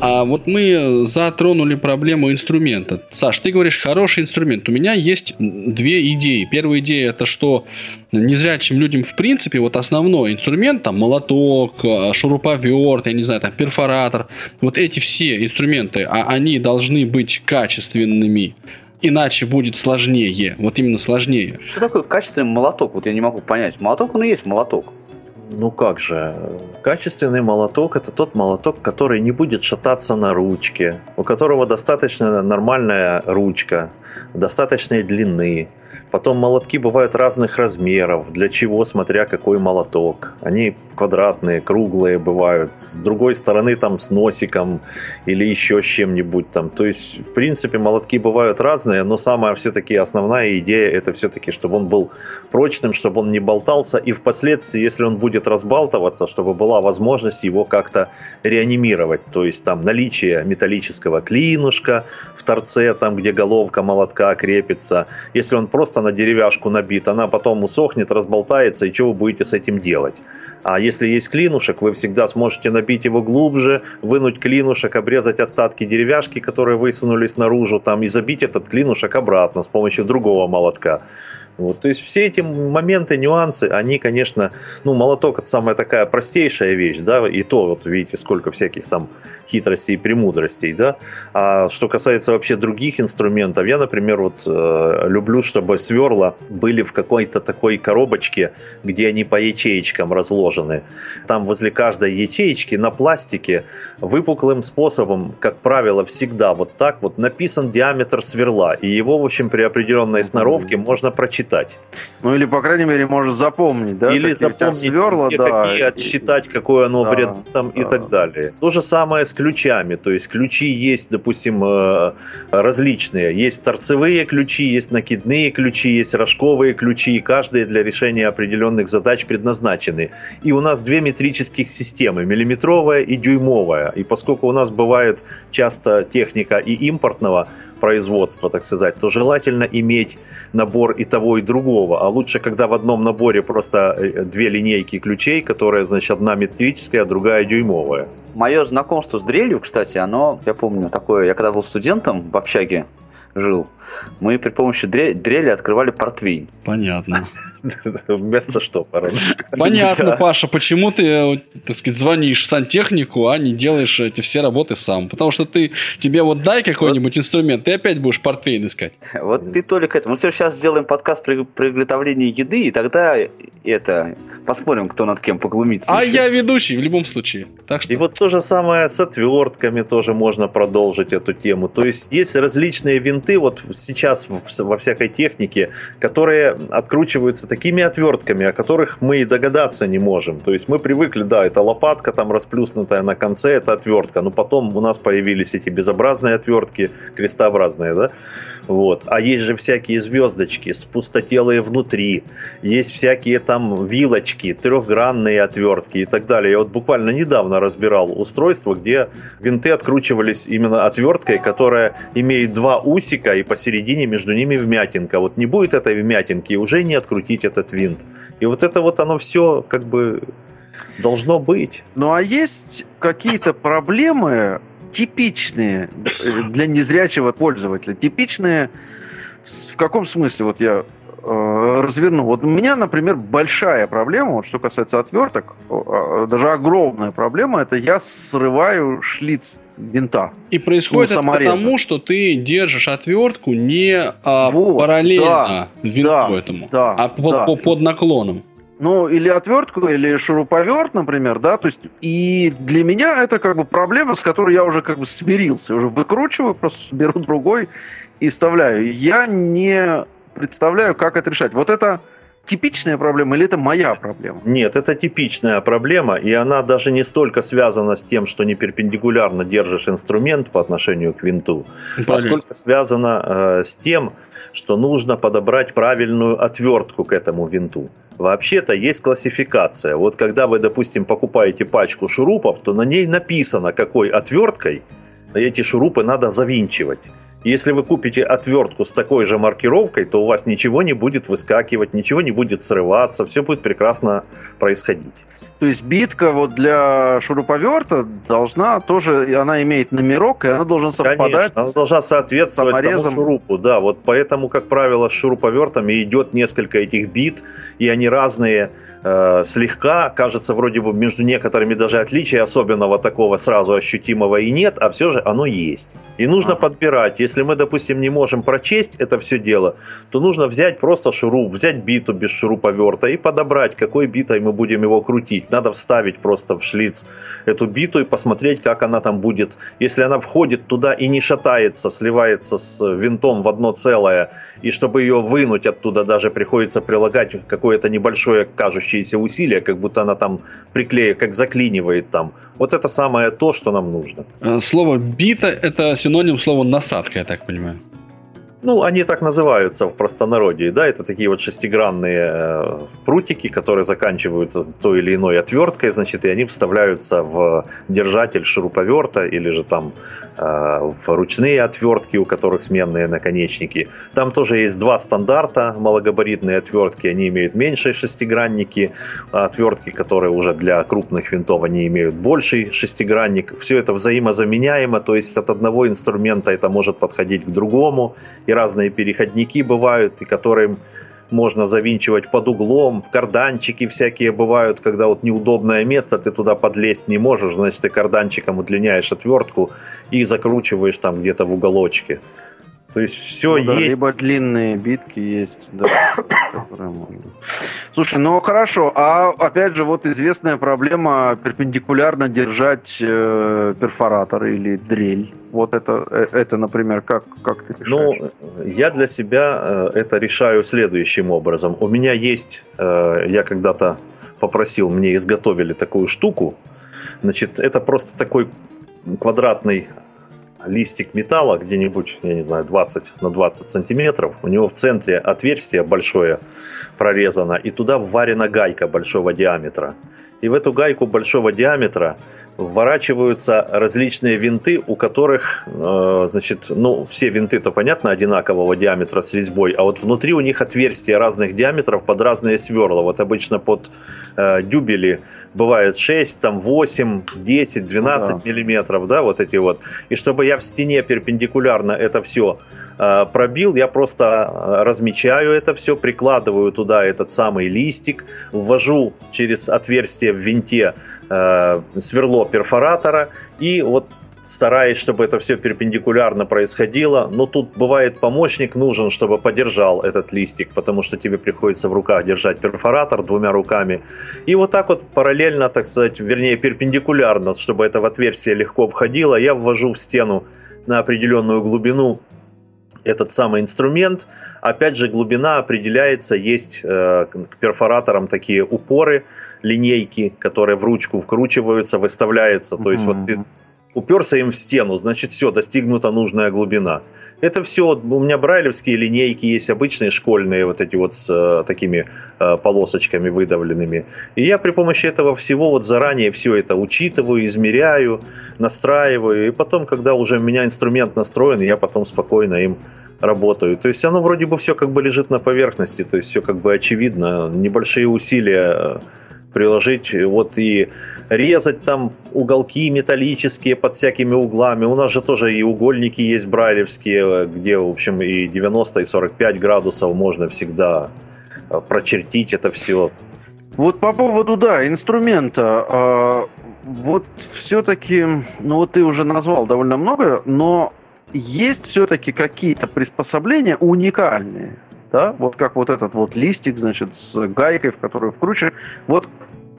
А вот мы затронули проблему инструмента. Саш, ты говоришь, хороший инструмент. У меня есть две идеи. Первая идея это что незрячим людям в принципе вот основной инструмент, там молоток, э, шуруповерт, я не знаю, там перфоратор, вот эти все инструменты, а они должны быть качественными иначе будет сложнее. Вот именно сложнее. Что такое качественный молоток? Вот я не могу понять. Молоток, он и есть молоток. Ну как же, качественный молоток это тот молоток, который не будет шататься на ручке, у которого достаточно нормальная ручка, достаточной длины, Потом молотки бывают разных размеров, для чего, смотря какой молоток. Они квадратные, круглые бывают, с другой стороны там с носиком или еще с чем-нибудь там. То есть, в принципе, молотки бывают разные, но самая все-таки основная идея это все-таки, чтобы он был прочным, чтобы он не болтался, и впоследствии, если он будет разбалтываться, чтобы была возможность его как-то реанимировать. То есть там наличие металлического клинушка в торце, там где головка молотка крепится. Если он просто на деревяшку набит, она потом усохнет, разболтается, и что вы будете с этим делать? А если есть клинушек, вы всегда сможете набить его глубже, вынуть клинушек, обрезать остатки деревяшки, которые высунулись наружу, там, и забить этот клинушек обратно с помощью другого молотка. Вот, то есть все эти моменты, нюансы, они, конечно, ну, молоток это самая такая простейшая вещь, да, и то, вот видите, сколько всяких там хитростей и премудростей, да. А что касается вообще других инструментов, я, например, вот э, люблю, чтобы сверла были в какой-то такой коробочке, где они по ячеечкам разложены. Там возле каждой ячеечки на пластике выпуклым способом, как правило, всегда вот так вот написан диаметр сверла, и его, в общем, при определенной сноровке можно прочитать отсчитать. Ну или, по крайней мере, можешь запомнить, да? Или запомнить, сверла, где да, какие отсчитать, какое оно да, вред там да. и так далее. То же самое с ключами. То есть ключи есть, допустим, э, различные. Есть торцевые ключи, есть накидные ключи, есть рожковые ключи. И каждые для решения определенных задач предназначены. И у нас две метрических системы. Миллиметровая и дюймовая. И поскольку у нас бывает часто техника и импортного, производства, так сказать, то желательно иметь набор и того, и другого. А лучше, когда в одном наборе просто э, две линейки ключей, которые, значит, одна метрическая, а другая дюймовая. Мое знакомство с дрелью, кстати, оно, я помню, такое, я когда был студентом в общаге, жил, мы при помощи дрели открывали портвейн. Понятно. Вместо штопора. Понятно, Паша, почему ты, так сказать, звонишь сантехнику, а не делаешь эти все работы сам. Потому что ты, тебе вот дай какой-нибудь инструмент, ты опять будешь портвейн искать. Вот ты только это. Мы сейчас сделаем подкаст при приготовлении еды, и тогда это посмотрим, кто над кем поглумится. А я ведущий в любом случае. Так что... И вот то же самое с отвертками тоже можно продолжить эту тему. То есть есть различные винты вот сейчас во всякой технике, которые откручиваются такими отвертками, о которых мы и догадаться не можем. То есть мы привыкли, да, это лопатка там расплюснутая на конце, это отвертка. Но потом у нас появились эти безобразные отвертки, крестообразные, да. Вот. А есть же всякие звездочки, спустотелые внутри, есть всякие там вилочки, трехгранные отвертки и так далее. Я вот буквально недавно разбирал устройство, где винты откручивались именно отверткой, которая имеет два усика и посередине между ними вмятинка. Вот не будет этой вмятинки, уже не открутить этот винт. И вот это вот оно все как бы должно быть. Ну а есть какие-то проблемы, типичные для незрячего пользователя. Типичные в каком смысле? Вот я э, разверну. Вот у меня, например, большая проблема, вот что касается отверток, э, даже огромная проблема, это я срываю шлиц винта. И происходит ну, это потому, что ты держишь отвертку не а, вот, параллельно да, винту да, этому, да, а да. Под, под наклоном. Ну, или отвертку, или шуруповерт, например, да, то есть, и для меня это как бы проблема, с которой я уже как бы смирился, уже выкручиваю, просто беру другой и вставляю. Я не представляю, как это решать. Вот это типичная проблема или это моя проблема? Нет, это типичная проблема, и она даже не столько связана с тем, что не перпендикулярно держишь инструмент по отношению к винту, а сколько связана э, с тем, что нужно подобрать правильную отвертку к этому винту. Вообще-то есть классификация. Вот когда вы, допустим, покупаете пачку шурупов, то на ней написано, какой отверткой эти шурупы надо завинчивать. Если вы купите отвертку с такой же маркировкой, то у вас ничего не будет выскакивать, ничего не будет срываться, все будет прекрасно происходить. То есть битка вот для шуруповерта должна тоже, она имеет номерок, и она должна совпадать Конечно, она должна соответствовать тому шурупу. Да, вот поэтому, как правило, с шуруповертами идет несколько этих бит, и они разные слегка, кажется, вроде бы между некоторыми даже отличия особенного такого сразу ощутимого и нет, а все же оно есть. И нужно подбирать. Если мы, допустим, не можем прочесть это все дело, то нужно взять просто шуруп, взять биту без шуруповерта и подобрать, какой битой мы будем его крутить. Надо вставить просто в шлиц эту биту и посмотреть, как она там будет. Если она входит туда и не шатается, сливается с винтом в одно целое, и чтобы ее вынуть оттуда даже приходится прилагать какое-то небольшое кажущее кажущееся усилие, как будто она там приклея, как заклинивает там. Вот это самое то, что нам нужно. Э, слово бита – это синоним слова насадка, я так понимаю. Ну, они так называются в простонародье, да, это такие вот шестигранные э, прутики, которые заканчиваются той или иной отверткой, значит, и они вставляются в держатель шуруповерта или же там э, в ручные отвертки, у которых сменные наконечники. Там тоже есть два стандарта малогабаритные отвертки, они имеют меньшие шестигранники, а отвертки, которые уже для крупных винтов, они имеют больший шестигранник. Все это взаимозаменяемо, то есть от одного инструмента это может подходить к другому, и разные переходники бывают, и которым можно завинчивать под углом, в карданчики всякие бывают, когда вот неудобное место, ты туда подлезть не можешь, значит, ты карданчиком удлиняешь отвертку и закручиваешь там где-то в уголочке. То есть все ну, да, есть. Либо длинные битки есть, да. Слушай, ну хорошо, а опять же вот известная проблема перпендикулярно держать э, перфоратор или дрель. Вот это, э, это, например, как, как ты решаешь? Ну, я для себя э, это решаю следующим образом. У меня есть, э, я когда-то попросил, мне изготовили такую штуку. Значит, это просто такой квадратный листик металла где-нибудь, я не знаю, 20 на 20 сантиметров. У него в центре отверстие большое прорезано, и туда вварена гайка большого диаметра. И в эту гайку большого диаметра вворачиваются различные винты, у которых, э, значит, ну, все винты-то, понятно, одинакового диаметра с резьбой, а вот внутри у них отверстия разных диаметров под разные сверла. Вот обычно под э, дюбели бывает 6, там 8, 10, 12 ну, да. миллиметров, да, вот эти вот. И чтобы я в стене перпендикулярно это все э, пробил, я просто э, размечаю это все, прикладываю туда этот самый листик, ввожу через отверстие в винте э, сверло перфоратора и вот стараясь, чтобы это все перпендикулярно происходило. Но тут бывает помощник нужен, чтобы подержал этот листик, потому что тебе приходится в руках держать перфоратор двумя руками. И вот так вот параллельно, так сказать, вернее перпендикулярно, чтобы это в отверстие легко входило, я ввожу в стену на определенную глубину этот самый инструмент. Опять же, глубина определяется, есть э, к перфораторам такие упоры, линейки, которые в ручку вкручиваются, выставляются. То есть mm-hmm. вот ты уперся им в стену, значит все, достигнута нужная глубина. Это все, у меня брайлевские линейки есть, обычные школьные, вот эти вот с э, такими э, полосочками выдавленными. И я при помощи этого всего вот заранее все это учитываю, измеряю, настраиваю. И потом, когда уже у меня инструмент настроен, я потом спокойно им работаю. То есть оно вроде бы все как бы лежит на поверхности, то есть все как бы очевидно, небольшие усилия э, приложить, вот и резать там уголки металлические под всякими углами. У нас же тоже и угольники есть брайлевские, где, в общем, и 90, и 45 градусов можно всегда э, прочертить это все. Вот по поводу, да, инструмента. А, вот все-таки, ну вот ты уже назвал довольно много, но есть все-таки какие-то приспособления уникальные, да, вот как вот этот вот листик, значит, с гайкой, в которую вкручиваешь. Вот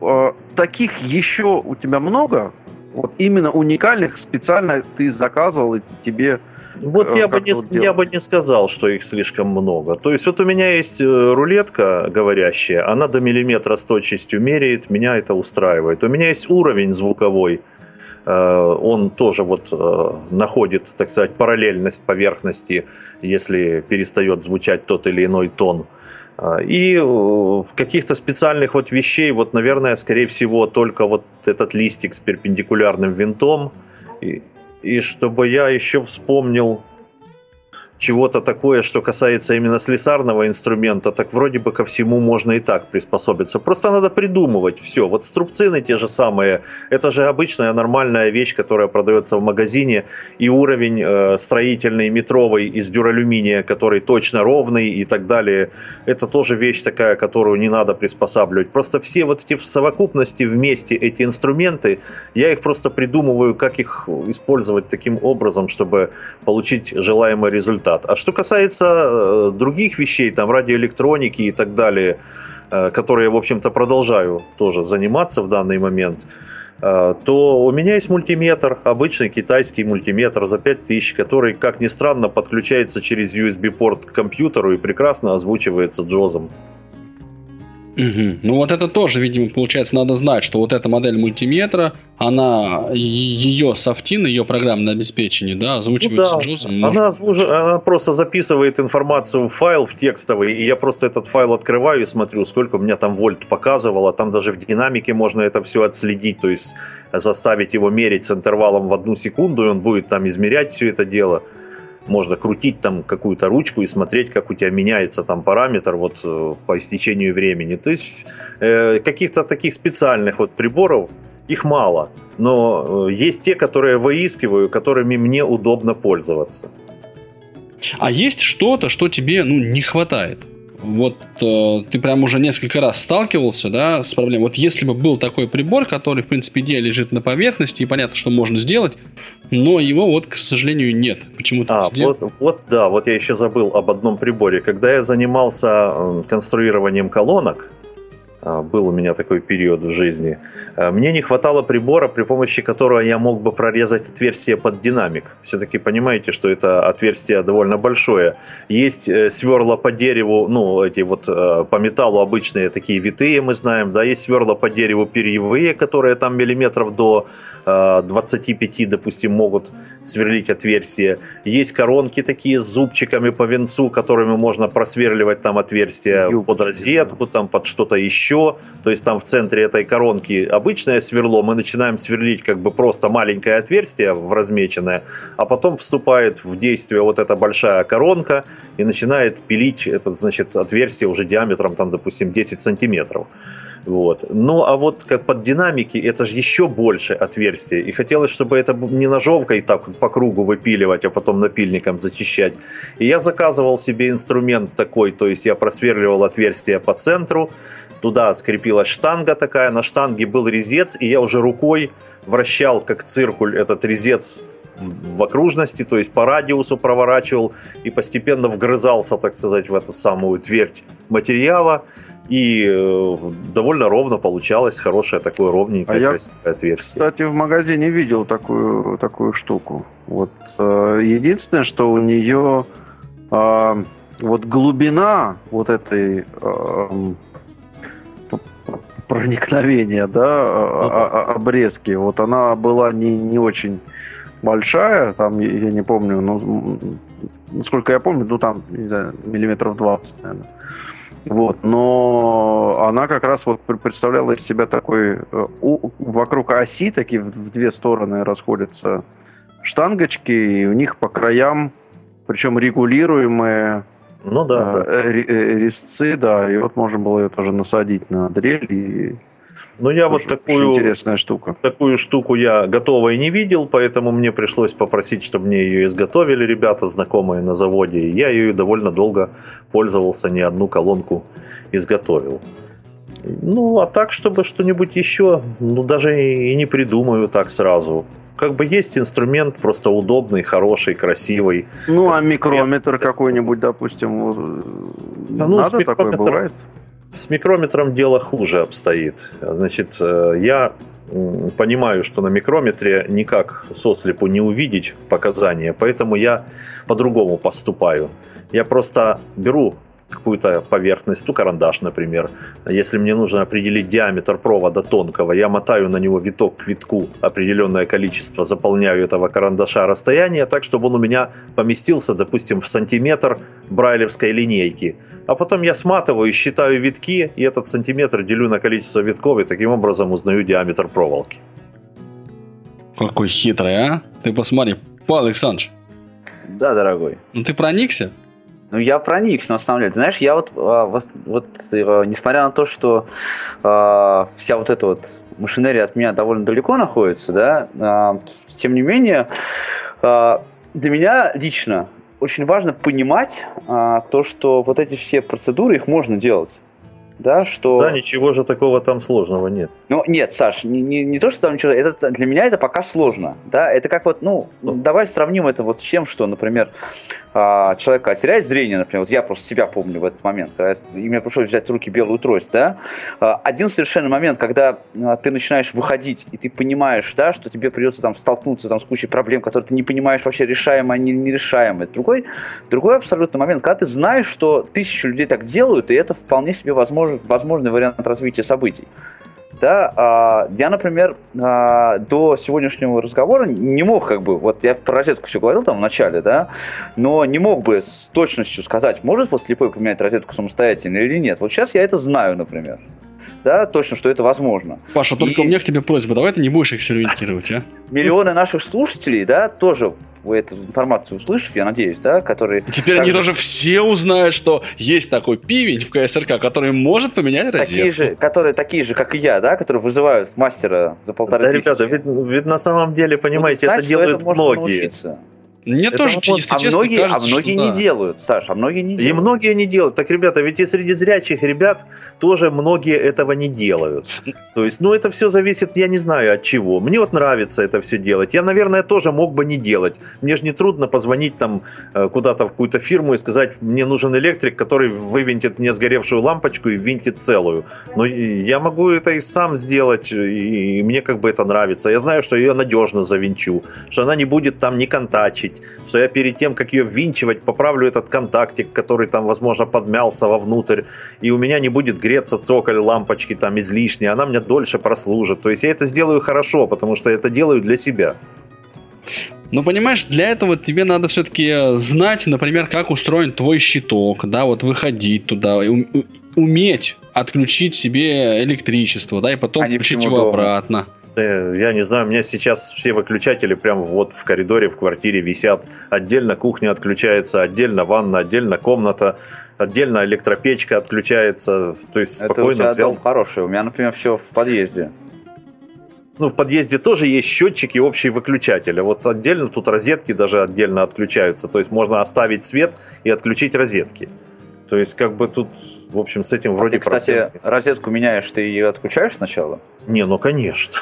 э, таких еще у тебя много, вот именно уникальных, специально ты заказывал, и тебе Вот Э, я бы, не, делать? я бы не сказал, что их слишком много. То есть вот у меня есть э, рулетка говорящая, она до миллиметра с точностью меряет, меня это устраивает. У меня есть уровень звуковой, он тоже вот э, находит, так сказать, параллельность поверхности, если перестает звучать тот или иной тон. А, И э, в каких-то специальных вот вещей, вот, наверное, скорее всего, только вот этот листик с перпендикулярным винтом. И, и чтобы я еще вспомнил чего-то такое, что касается именно слесарного инструмента, так вроде бы ко всему можно и так приспособиться. Просто надо придумывать все. Вот струбцины те же самые, это же обычная нормальная вещь, которая продается в магазине, и уровень э, строительный метровый из дюралюминия, который точно ровный и так далее, это тоже вещь такая, которую не надо приспосабливать. Просто все вот эти в совокупности вместе эти инструменты, я их просто придумываю, как их использовать таким образом, чтобы получить желаемый результат. А что касается э, других вещей, там радиоэлектроники и так далее, э, которые в общем-то, продолжаю тоже заниматься в данный момент, э, то у меня есть мультиметр, обычный китайский мультиметр за 5000, который, как ни странно, подключается через USB-порт к компьютеру и прекрасно озвучивается джозом. Мгм. Ну вот это тоже, видимо, получается, надо знать, что вот эта модель мультиметра, она, ее софтин, ее программное обеспечение, да, озвучивается Ну да. джозом. Она, озвуж- она просто записывает информацию в файл, в текстовый, и я просто этот файл открываю и смотрю, сколько у меня там вольт показывало. Там даже в динамике можно это все отследить, то есть заставить его мерить с интервалом в одну секунду, и он будет там измерять все это дело. Можно крутить там какую-то ручку и смотреть, как у тебя меняется там параметр вот э, по истечению времени. То есть э, каких-то таких специальных вот приборов их мало, но э, есть те, которые выискиваю, которыми мне удобно пользоваться. А есть что-то, что тебе, ну, не хватает? Вот э, ты прям уже несколько раз сталкивался, да, с проблемой. Вот если бы был такой прибор, который, в принципе, идея лежит на поверхности, и понятно, что можно сделать, но его вот, к сожалению, нет. Почему-то А, везде- вот, вот да, вот я еще забыл об одном приборе. Когда я занимался конструированием колонок, был у меня такой период в жизни, а, мне не хватало прибора, при помощи которого я мог бы прорезать отверстие под динамик. Все-таки понимаете, что это отверстие довольно большое. Есть э, сверла по дереву, ну, эти вот э, по металлу обычные такие витые, мы знаем, да, есть сверла по дереву перьевые, которые там миллиметров до э, 25, допустим, могут сверлить отверстия. Есть коронки такие с зубчиками по венцу, которыми можно просверливать там отверстия под розетку, там под что-то еще. То есть там в центре этой коронки обычное сверло, мы начинаем сверлить как бы просто маленькое отверстие в размеченное, а потом вступает в действие вот эта большая коронка и начинает пилить это, значит, отверстие уже диаметром там, допустим, 10 сантиметров. Вот. Ну, а вот как под динамики, это же еще больше отверстие. И хотелось, чтобы это не ножовкой так по кругу выпиливать, а потом напильником зачищать. И я заказывал себе инструмент такой, то есть я просверливал отверстие по центру, туда скрепилась штанга такая, на штанге был резец, и я уже рукой вращал, как циркуль, этот резец в, в окружности, то есть по радиусу проворачивал и постепенно вгрызался, так сказать, в эту самую твердь материала. И э, довольно ровно получалось хорошее такое ровненькое А я, красивое отверстие. Кстати, в магазине видел такую, такую штуку. Вот э, единственное, что у нее э, вот глубина вот этой э, п- проникновения, да, а- а- обрезки, вот она была не, не очень большая, там, я не помню, ну, м, насколько я помню, ну, там, не знаю, миллиметров 20, наверное. Вот, но она как раз вот пр- представляла из себя такой э, у- вокруг оси такие в, в две стороны расходятся штангочки, и у них по краям, причем регулируемые Ну да, да. э, э, резцы, да, и вот можно было ее тоже насадить на дрель, и Ну я вот такую, интересная штука. такую штуку я готовой не видел, поэтому мне пришлось попросить, чтобы мне ее изготовили ребята, знакомые на заводе. И я ее довольно долго пользовался, не одну колонку изготовил. Ну, а так, чтобы что-нибудь еще, ну, даже и не придумаю так сразу. Как бы есть инструмент, просто удобный, хороший, красивый. Ну, а микрометр какой-нибудь, допустим, Да ну, надо такое бывает? С микрометром дело хуже обстоит. Значит, э, я понимаю, что на микрометре никак сослепу не увидеть показания, поэтому я по-другому поступаю. Я просто беру какую-то поверхность, ну, карандаш, например. Если мне нужно определить диаметр провода тонкого, я мотаю на него виток к витку определенное количество, заполняю этого карандаша расстояние так, чтобы он у меня поместился, допустим, в сантиметр брайлевской линейки. А потом я сматываю, считаю витки, и этот сантиметр делю на количество витков, и таким образом узнаю диаметр проволоки. Какой хитрый, а? Ты посмотри. Павел Александрович, Да, дорогой. ну ты проникся? Ну, я проникся, на самом деле. Ты знаешь, я вот, а, вос- вот э, несмотря на то, что а, вся вот эта вот машинерия от меня довольно далеко находится, да, с- тем не менее, а, для меня лично очень важно понимать а, то, что вот эти все процедуры, их можно делать. Да, что... Да, ничего же такого там сложного нет. Ну, нет, Саш, не, не, не то, что там ничего, это, для меня это пока сложно, да, это как вот, ну, давай сравним это вот с тем, что, например, а, человек теряет зрение, например, вот я просто себя помню в этот момент, когда я- и мне пришлось взять в руки белую трость, да, А, один совершенно момент, когда а, ты начинаешь выходить, и ты понимаешь, да, что тебе придется там столкнуться там с кучей проблем, которые ты не понимаешь вообще решаемые, они нерешаемые. Другой, другой абсолютно момент, когда ты знаешь, что тысячу людей так делают, и это вполне себе возможно, возможный вариант развития событий. Да, а, я, например, а, до сегодняшнего разговора не мог, как бы, вот я про розетку все говорил там в начале, да, но не мог бы с точностью сказать, может вот слепой поменять розетку самостоятельно или нет. Вот сейчас я это знаю, например. Да, точно, что это возможно. Паша, только И- у меня к тебе просьба, давай ты не будешь экспериментировать, а? Миллионы наших слушателей, да, тоже вы эту информацию услышав, я надеюсь, да, которые... Теперь они также- тоже все узнают, что есть такой пивень в КСРК, который может поменять Такие розетку. же, которые такие же, как и я, да, которые вызывают мастера за полторы Да, тысячи. ребята, ведь, ведь на самом деле, понимаете, это знать, что делают многие. научиться. Мне Это тоже, вот- если А честно, многие, кажется, а многие что не да. делают, Саш, а многие не И делают. многие не делают. Так, ребята, ведь и среди зрячих ребят тоже многие этого не делают. То есть, ну, это все зависит, я не знаю от чего. Мне вот нравится это все делать. Я, наверное, тоже мог бы не делать. Мне же не трудно позвонить там э, куда-то в какую-то фирму и сказать, мне нужен электрик, который вывинтит мне сгоревшую лампочку и винтит целую. Но и я могу это и сам сделать, и мне как бы это нравится. Я знаю, что ее надежно завинчу, что она не будет там не контачить, что я перед тем, как ее ввинчивать, поправлю этот контактик, который там, возможно, подмялся вовнутрь, и у меня не будет греться цоколь лампочки там излишне, она мне дольше прослужит. То есть я это сделаю хорошо, потому что это делаю для себя. Ну, понимаешь, для этого тебе надо все-таки знать, например, как устроен твой щиток, да, вот выходить туда, уметь отключить себе электричество, да, и потом А включить его дому. обратно. Э, Я не знаю, у меня сейчас все выключатели прямо вот в коридоре, в квартире висят. Отдельно кухня отключается, отдельно ванна, отдельно комната, отдельно электропечка отключается. То есть Это у спокойно тебя взял. дом хороший. У меня, например, все в подъезде. Ну, в подъезде тоже есть счетчики общий выключатель. А вот отдельно тут розетки даже отдельно отключаются. То есть можно оставить свет и отключить розетки. То есть как бы тут, в общем, с этим вроде Ты, кстати, проблем нет. розетку меняешь, ты ее отключаешь сначала? Не, ну конечно.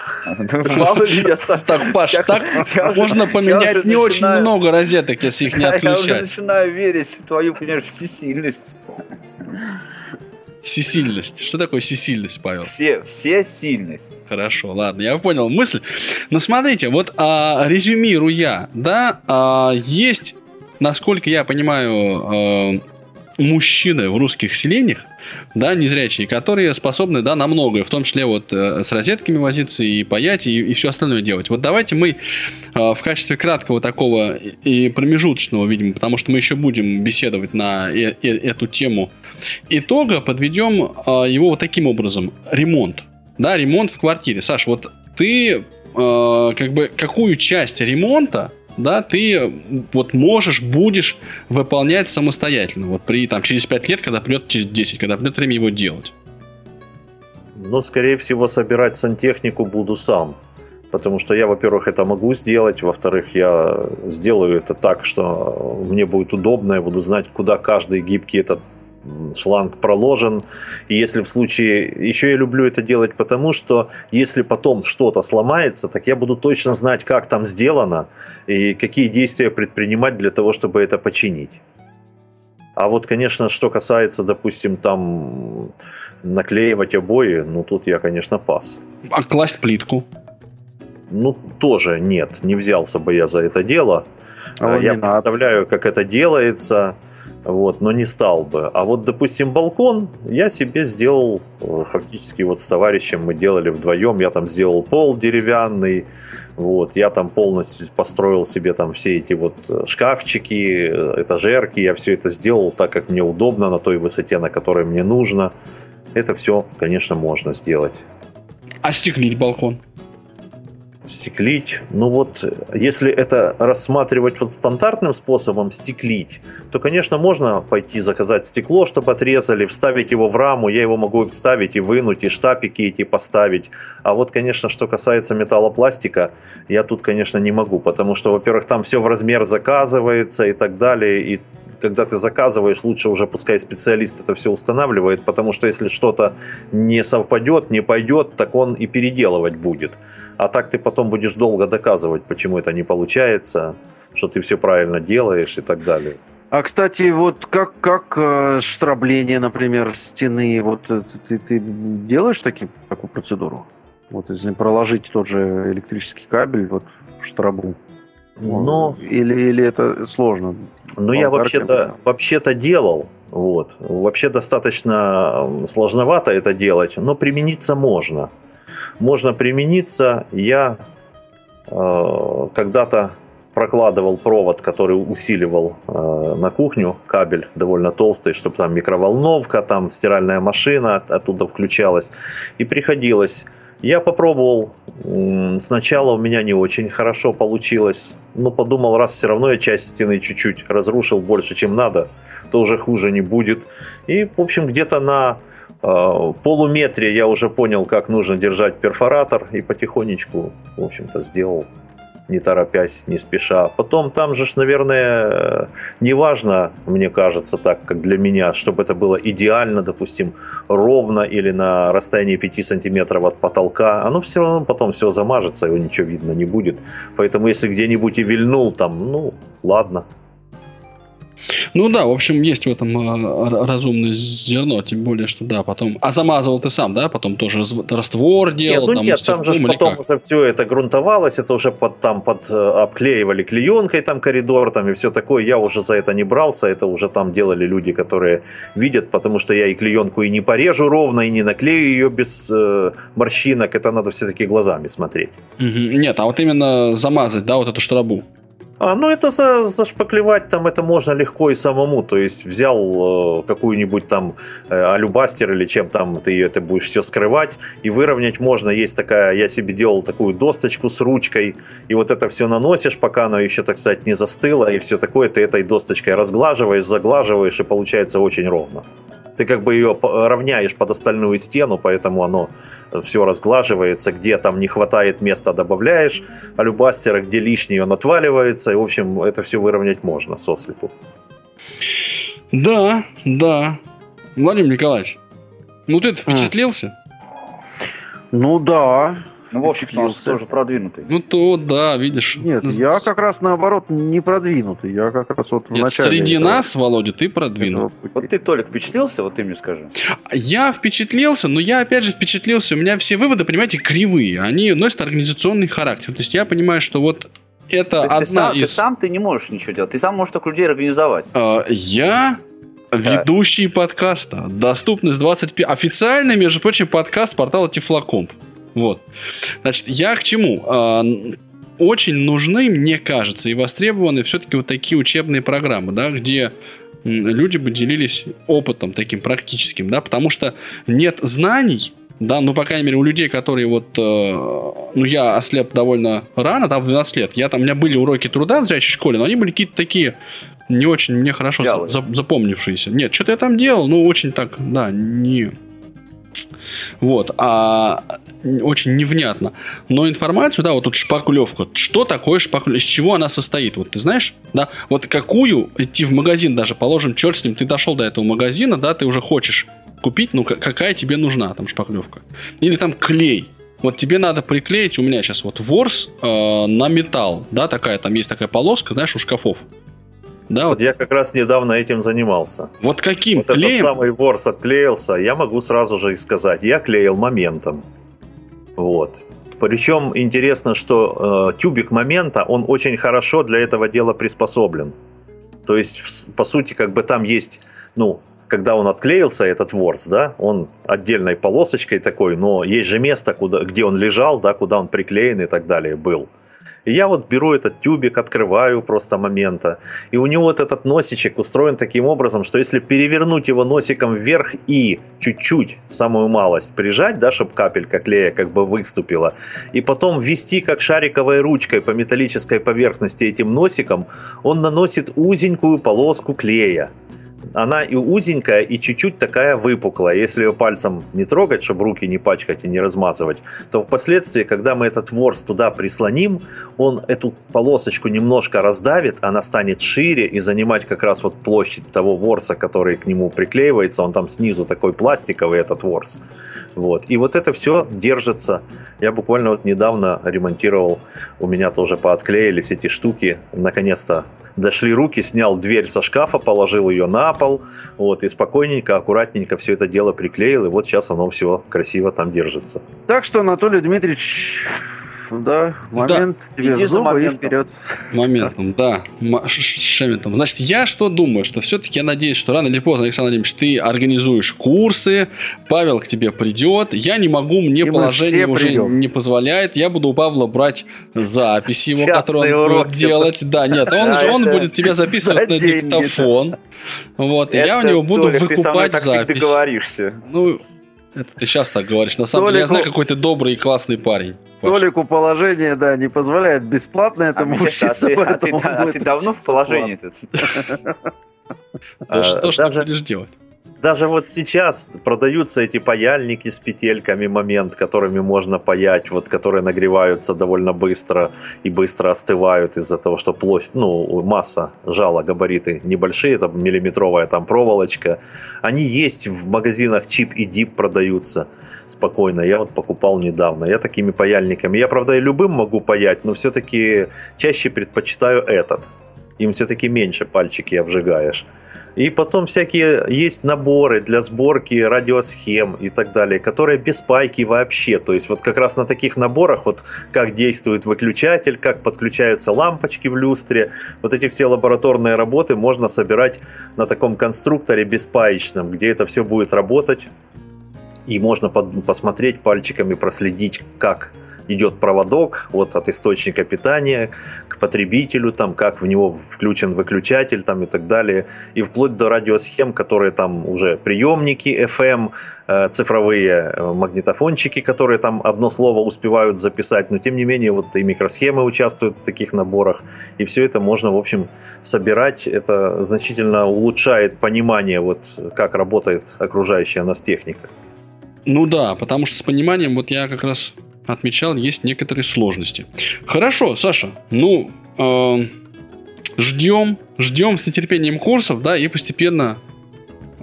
Мало ли я сам... Так, Паш, так можно поменять не очень много розеток, если их не Я уже отключать. начинаю верить в твою, понимаешь, всесильность. Всесильность. Что такое всесильность, Павел? Все, все сильность. Хорошо, ладно, я понял мысль. Но смотрите, вот а, резюмируя, да, а, есть, насколько я понимаю, а, мужчины в русских селениях, да, незрячие, которые способны, да, на многое, в том числе вот э, с розетками возиться и паять, и, все остальное делать. Вот давайте мы а, в качестве краткого такого и промежуточного, видимо, потому что мы еще будем беседовать на э- э- эту тему итога, подведем а, его вот таким образом. Ремонт. Да, ремонт в квартире. Саш, вот ты э, как бы какую часть ремонта да, ты вот можешь, будешь выполнять самостоятельно. Вот при там через 5 лет, когда придет через 10, когда придет время его делать. Ну, скорее всего, собирать сантехнику буду сам. Потому что я, во-первых, это могу сделать, во-вторых, я сделаю это так, что мне будет удобно, я буду знать, куда каждый гибкий этот шланг проложен. И если в случае... Еще я люблю это делать потому, что если потом что-то сломается, так я буду точно знать, как там сделано и какие действия предпринимать для того, чтобы это починить. А вот, конечно, что касается, допустим, там наклеивать обои, ну тут я, конечно, пас. А класть плитку? Ну, тоже нет, не взялся бы я за это дело. А я представляю, как это делается, вот, но не стал бы. А вот, допустим, балкон я себе сделал э, фактически вот с товарищем мы делали вдвоем. Я там сделал пол деревянный, вот, я там полностью построил себе там все эти вот э, шкафчики, э, этажерки. Я все это сделал так, как мне удобно, на той высоте, на которой мне нужно. Это все, конечно, можно сделать. Остеклить балкон? Стеклить. Ну вот, если это рассматривать вот стандартным способом стеклить, то, конечно, можно пойти заказать стекло, чтобы отрезали, вставить его в раму. Я его могу вставить и вынуть, и штапики эти поставить. А вот, конечно, что касается металлопластика, я тут, конечно, не могу, потому что, во-первых, там все в размер заказывается и так далее, и когда ты заказываешь, лучше уже пускай специалист это все устанавливает, потому что если что-то не совпадет, не пойдет, так он и переделывать будет. А так ты потом будешь долго доказывать, почему это не получается, что ты все правильно делаешь и так далее. А, кстати, вот как, как э, штрабление, например, стены, вот э, ты, ты делаешь таки, такую процедуру? Вот если проложить тот же электрический кабель вот в штрабу. Но, Или, или это сложно? ну я вообще-то, вообще-то делал, вот. Вообще достаточно сложновато это делать, но примениться можно. Можно примениться. Я э, когда-то прокладывал провод, который усиливал э, на кухню кабель довольно толстый, чтобы там микроволновка, там стиральная машина от- оттуда включалась. И приходилось. Я попробовал. м, Сначала у меня не очень хорошо получилось. Но подумал, раз все равно я часть стены чуть-чуть разрушил больше, чем надо, то уже хуже не будет. И, в общем, где-то на э, полуметре я уже понял, как нужно держать перфоратор. И потихонечку, в общем-то, сделал не торопясь, не спеша. Потом там же, наверное, э, не важно, мне кажется, так, как для меня, чтобы это было идеально, допустим, ровно или на расстоянии 5 сантиметров от потолка. Оно все равно потом все замажется, его ничего видно не будет. Поэтому если где-нибудь и вильнул там, ну, ладно. Ну да, в общем, есть в этом а, разумное зерно, тем более, что да, потом... А замазывал ты сам, да? Потом тоже раствор Нет, делал? ну там, нет, там же потом как? уже все это грунтовалось, это уже под, там под э, обклеивали клеенкой там коридор там и все такое. Я уже за это не брался, это уже там делали люди, которые видят, потому что я и клеенку и не порежу ровно, и не наклею ее без э, морщинок. Это надо все-таки глазами смотреть. Мгм. Нет, а вот именно замазать, да, вот эту штрабу. А, ну это за, зашпаклевать там это можно легко и самому. То есть взял э, какую-нибудь там э, алюбастер или чем там ты это будешь все скрывать и выровнять можно. Есть такая, я себе делал такую досточку с ручкой и вот это все наносишь, пока оно еще, так сказать, не застыло и все такое. Ты этой досточкой разглаживаешь, заглаживаешь и получается очень ровно. Ты как бы ее по- равняешь под остальную стену, поэтому оно все разглаживается, где там не хватает места добавляешь, алюбастера, где лишний он отваливается, и в общем это все выровнять можно сослепу. Да, да. Владимир Николаевич, ну ты впечатлился? Ну да. Ну, Вовчик у нас тоже продвинутый. Ну то, да, видишь. Нет, Ну, я как раз наоборот не продвинутый. Я как раз вот в Нет, начале. среди этого- нас, Володя, ты продвинут. Вот ты, Толик, впечатлился? Вот ты мне скажи. Я впечатлился, но я опять же впечатлился. У меня все выводы, понимаете, кривые. Они носят организационный характер. То есть я понимаю, что вот это То есть ты одна сам, из... ты сам ты не можешь ничего делать. Ты сам можешь только людей организовать. А, Я ведущий подкаста. Доступность 25... Официальный, между прочим, подкаст портала Тифлокомп. Вот. Значит, я к чему? А, Очень нужны, мне кажется, и востребованы все-таки вот такие учебные программы, да, где люди бы делились опытом таким практическим, да, потому что нет знаний, да, ну, по крайней мере, у людей, которые вот, э, ну, я ослеп довольно рано, там, в 12 лет, я там, у меня были уроки труда в зрячей школе, но они были какие-то такие не очень мне хорошо Вялые. за- запомнившиеся. Нет, что-то я там делал, ну, очень так, да, не... Вот, а очень невнятно. Но информацию, да, вот тут шпаклевка. Что такое шпаклевка? Из чего она состоит? Вот ты знаешь, да? Вот какую идти в магазин даже, положим, черт с ним, ты дошел до этого магазина, да, ты уже хочешь купить, ну, какая тебе нужна там шпаклевка? Или там клей. Вот тебе надо приклеить, у меня сейчас вот ворс э, на металл, да, такая, там есть такая полоска, знаешь, у шкафов. Да, Вот я как раз недавно этим занимался. Вот каким Вот этот клеем? самый ворс отклеился, я могу сразу же и сказать, я клеил моментом. Вот. Причем интересно, что э, тюбик момента, он очень хорошо для этого дела приспособлен. То есть, по сути, как бы там есть, ну, когда он отклеился, этот ворс, да, он отдельной полосочкой такой, но есть же место, куда, где он лежал, да, куда он приклеен и так далее был. И я вот беру этот тюбик, открываю просто момента, и у него вот этот носичек устроен таким образом, что если перевернуть его носиком вверх и чуть-чуть, самую малость, прижать, да, чтобы капелька клея как бы выступила, и потом ввести как шариковой ручкой по металлической поверхности этим носиком, он наносит узенькую полоску клея. Она и узенькая, и чуть-чуть такая выпуклая. Если ее пальцем не трогать, чтобы руки не пачкать и не размазывать, то впоследствии, когда мы этот ворс туда прислоним, он эту полосочку немножко раздавит, она станет шире и занимать как раз вот площадь того ворса, который к нему приклеивается. Он там снизу такой пластиковый, этот ворс. Вот. И вот это все держится. Я буквально вот недавно ремонтировал, у меня тоже поотклеились эти штуки. Наконец-то дошли руки, снял дверь со шкафа, положил ее на пол, вот, и спокойненько, аккуратненько все это дело приклеил, и вот сейчас оно все красиво там держится. Так что, Анатолий Дмитриевич, да, момент тебе Иди в зубы и моментом. вперед. Моментом, да. Шементом. Значит, я что думаю, что все-таки я надеюсь, что рано или поздно, Александр Владимирович, ты организуешь курсы, Павел к тебе придет. Я не могу, мне И положение уже придем. не позволяет. Я буду у Павла брать записи его, которые он будет делать. Да, нет, он, Да, он будет тебя записывать за на диктофон. Вот, и я у него буду Толик, ты со мной выкупать так всегда запись. договоришься. Ну, это ты сейчас так говоришь. На самом деле, я Толику- знаю, какой ты добрый и классный парень. Толику положение, да, не позволяет бесплатно А, этому а учиться, ты, а ты- а ты давно в положении тут? Да А, что ж ты будешь делать? Даже вот сейчас продаются эти паяльники с петельками момент, которыми можно паять, вот которые нагреваются довольно быстро и быстро остывают из-за того, что площадь, ну, масса жала, габариты небольшие, там миллиметровая там проволочка. Они есть в магазинах чип и дип продаются спокойно. Я вот покупал недавно. Я такими паяльниками. Я, правда, и любым могу паять, но все-таки чаще предпочитаю этот. Им все-таки меньше пальчики обжигаешь. И потом всякие есть наборы для сборки радиосхем и так далее, которые без пайки вообще. То есть вот как раз на таких наборах, вот как действует выключатель, как подключаются лампочки в люстре, вот эти все лабораторные работы можно собирать на таком конструкторе беспаечном, где это все будет работать. И можно посмотреть пальчиками, проследить, как идет проводок вот от источника питания к потребителю, там, как в него включен выключатель там, и так далее. И вплоть до радиосхем, которые там уже приемники FM, э, цифровые э, магнитофончики, которые там одно слово успевают записать, но тем не менее вот и микросхемы участвуют в таких наборах. И все это можно, в общем, собирать. Это значительно улучшает понимание, вот, как работает окружающая нас техника. Ну да, потому что с пониманием, вот я как раз отмечал, есть некоторые сложности. Хорошо, Саша, ну, э, ждем, ждем с нетерпением курсов, да, и постепенно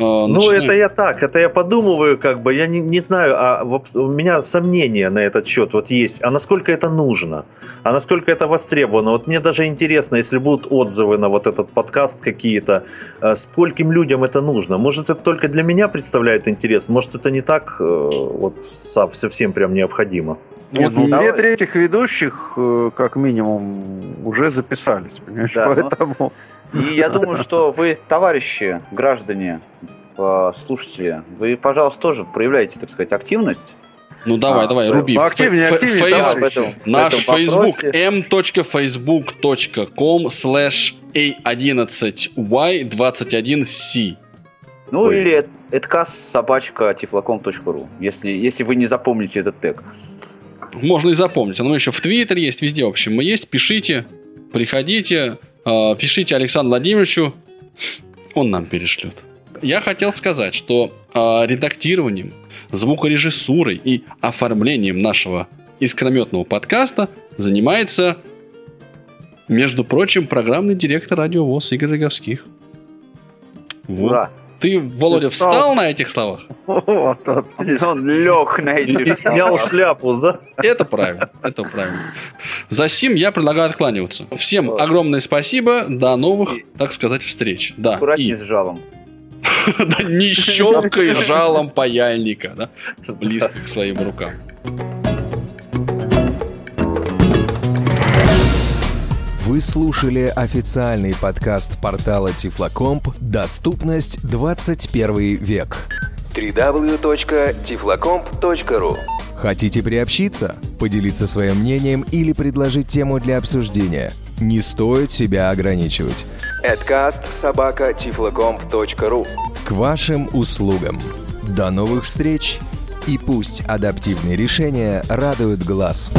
э, Ну, это я так, это я подумываю, как бы, я не, не знаю, а вот у меня сомнения на этот счет вот есть. А насколько это нужно? А насколько это востребовано? Вот мне даже интересно, если будут отзывы на вот этот подкаст какие-то, э, скольким людям это нужно? Может, это только для меня представляет интерес? Может, это не так э, вот со- совсем прям необходимо? Вот ну, давай. две трети ведущих, э, как минимум, уже записались, понимаешь? Да, ну. Поэтому И я думаю, что вы, товарищи, граждане, э, слушатели, вы, пожалуйста, тоже проявляете, так сказать, активность. Ну давай, А, давай, э, руби. ну, активнее, активнее, фейс- давай. этом- Наш Facebook m.facebook.com slash a11y21c Ну Ой. или эткас собачка тифлоком.ру, если, если вы не запомните этот тег. Можно и запомнить. Оно еще в Твиттере есть, везде, в общем, мы есть. Пишите, приходите, э, пишите Александру Владимировичу, он нам перешлет. Я хотел сказать, что э, редактированием, звукорежиссурой и оформлением нашего искрометного подкаста занимается, между прочим, программный директор радиовоз Игорь Роговских. Вот. Ура! Ты, Володя, Встал. встал на этих словах? Вот, вот. Он лег на И эти снял шляпу, да? Это правильно, это правильно. За сим я предлагаю откланиваться. Всем огромное спасибо, до новых, так сказать, встреч. Да, Аккуратнее и с жалом. да, не щелкай жалом паяльника, да, близко к своим рукам. Вы слушали официальный подкаст портала Тифлокомп «Доступность 21 век». www.tiflocomp.ru Хотите приобщиться, поделиться своим мнением или предложить тему для обсуждения? Не стоит себя ограничивать. Adcast собака tiflocomp.ru К вашим услугам. До новых встреч и пусть адаптивные решения радуют глаз.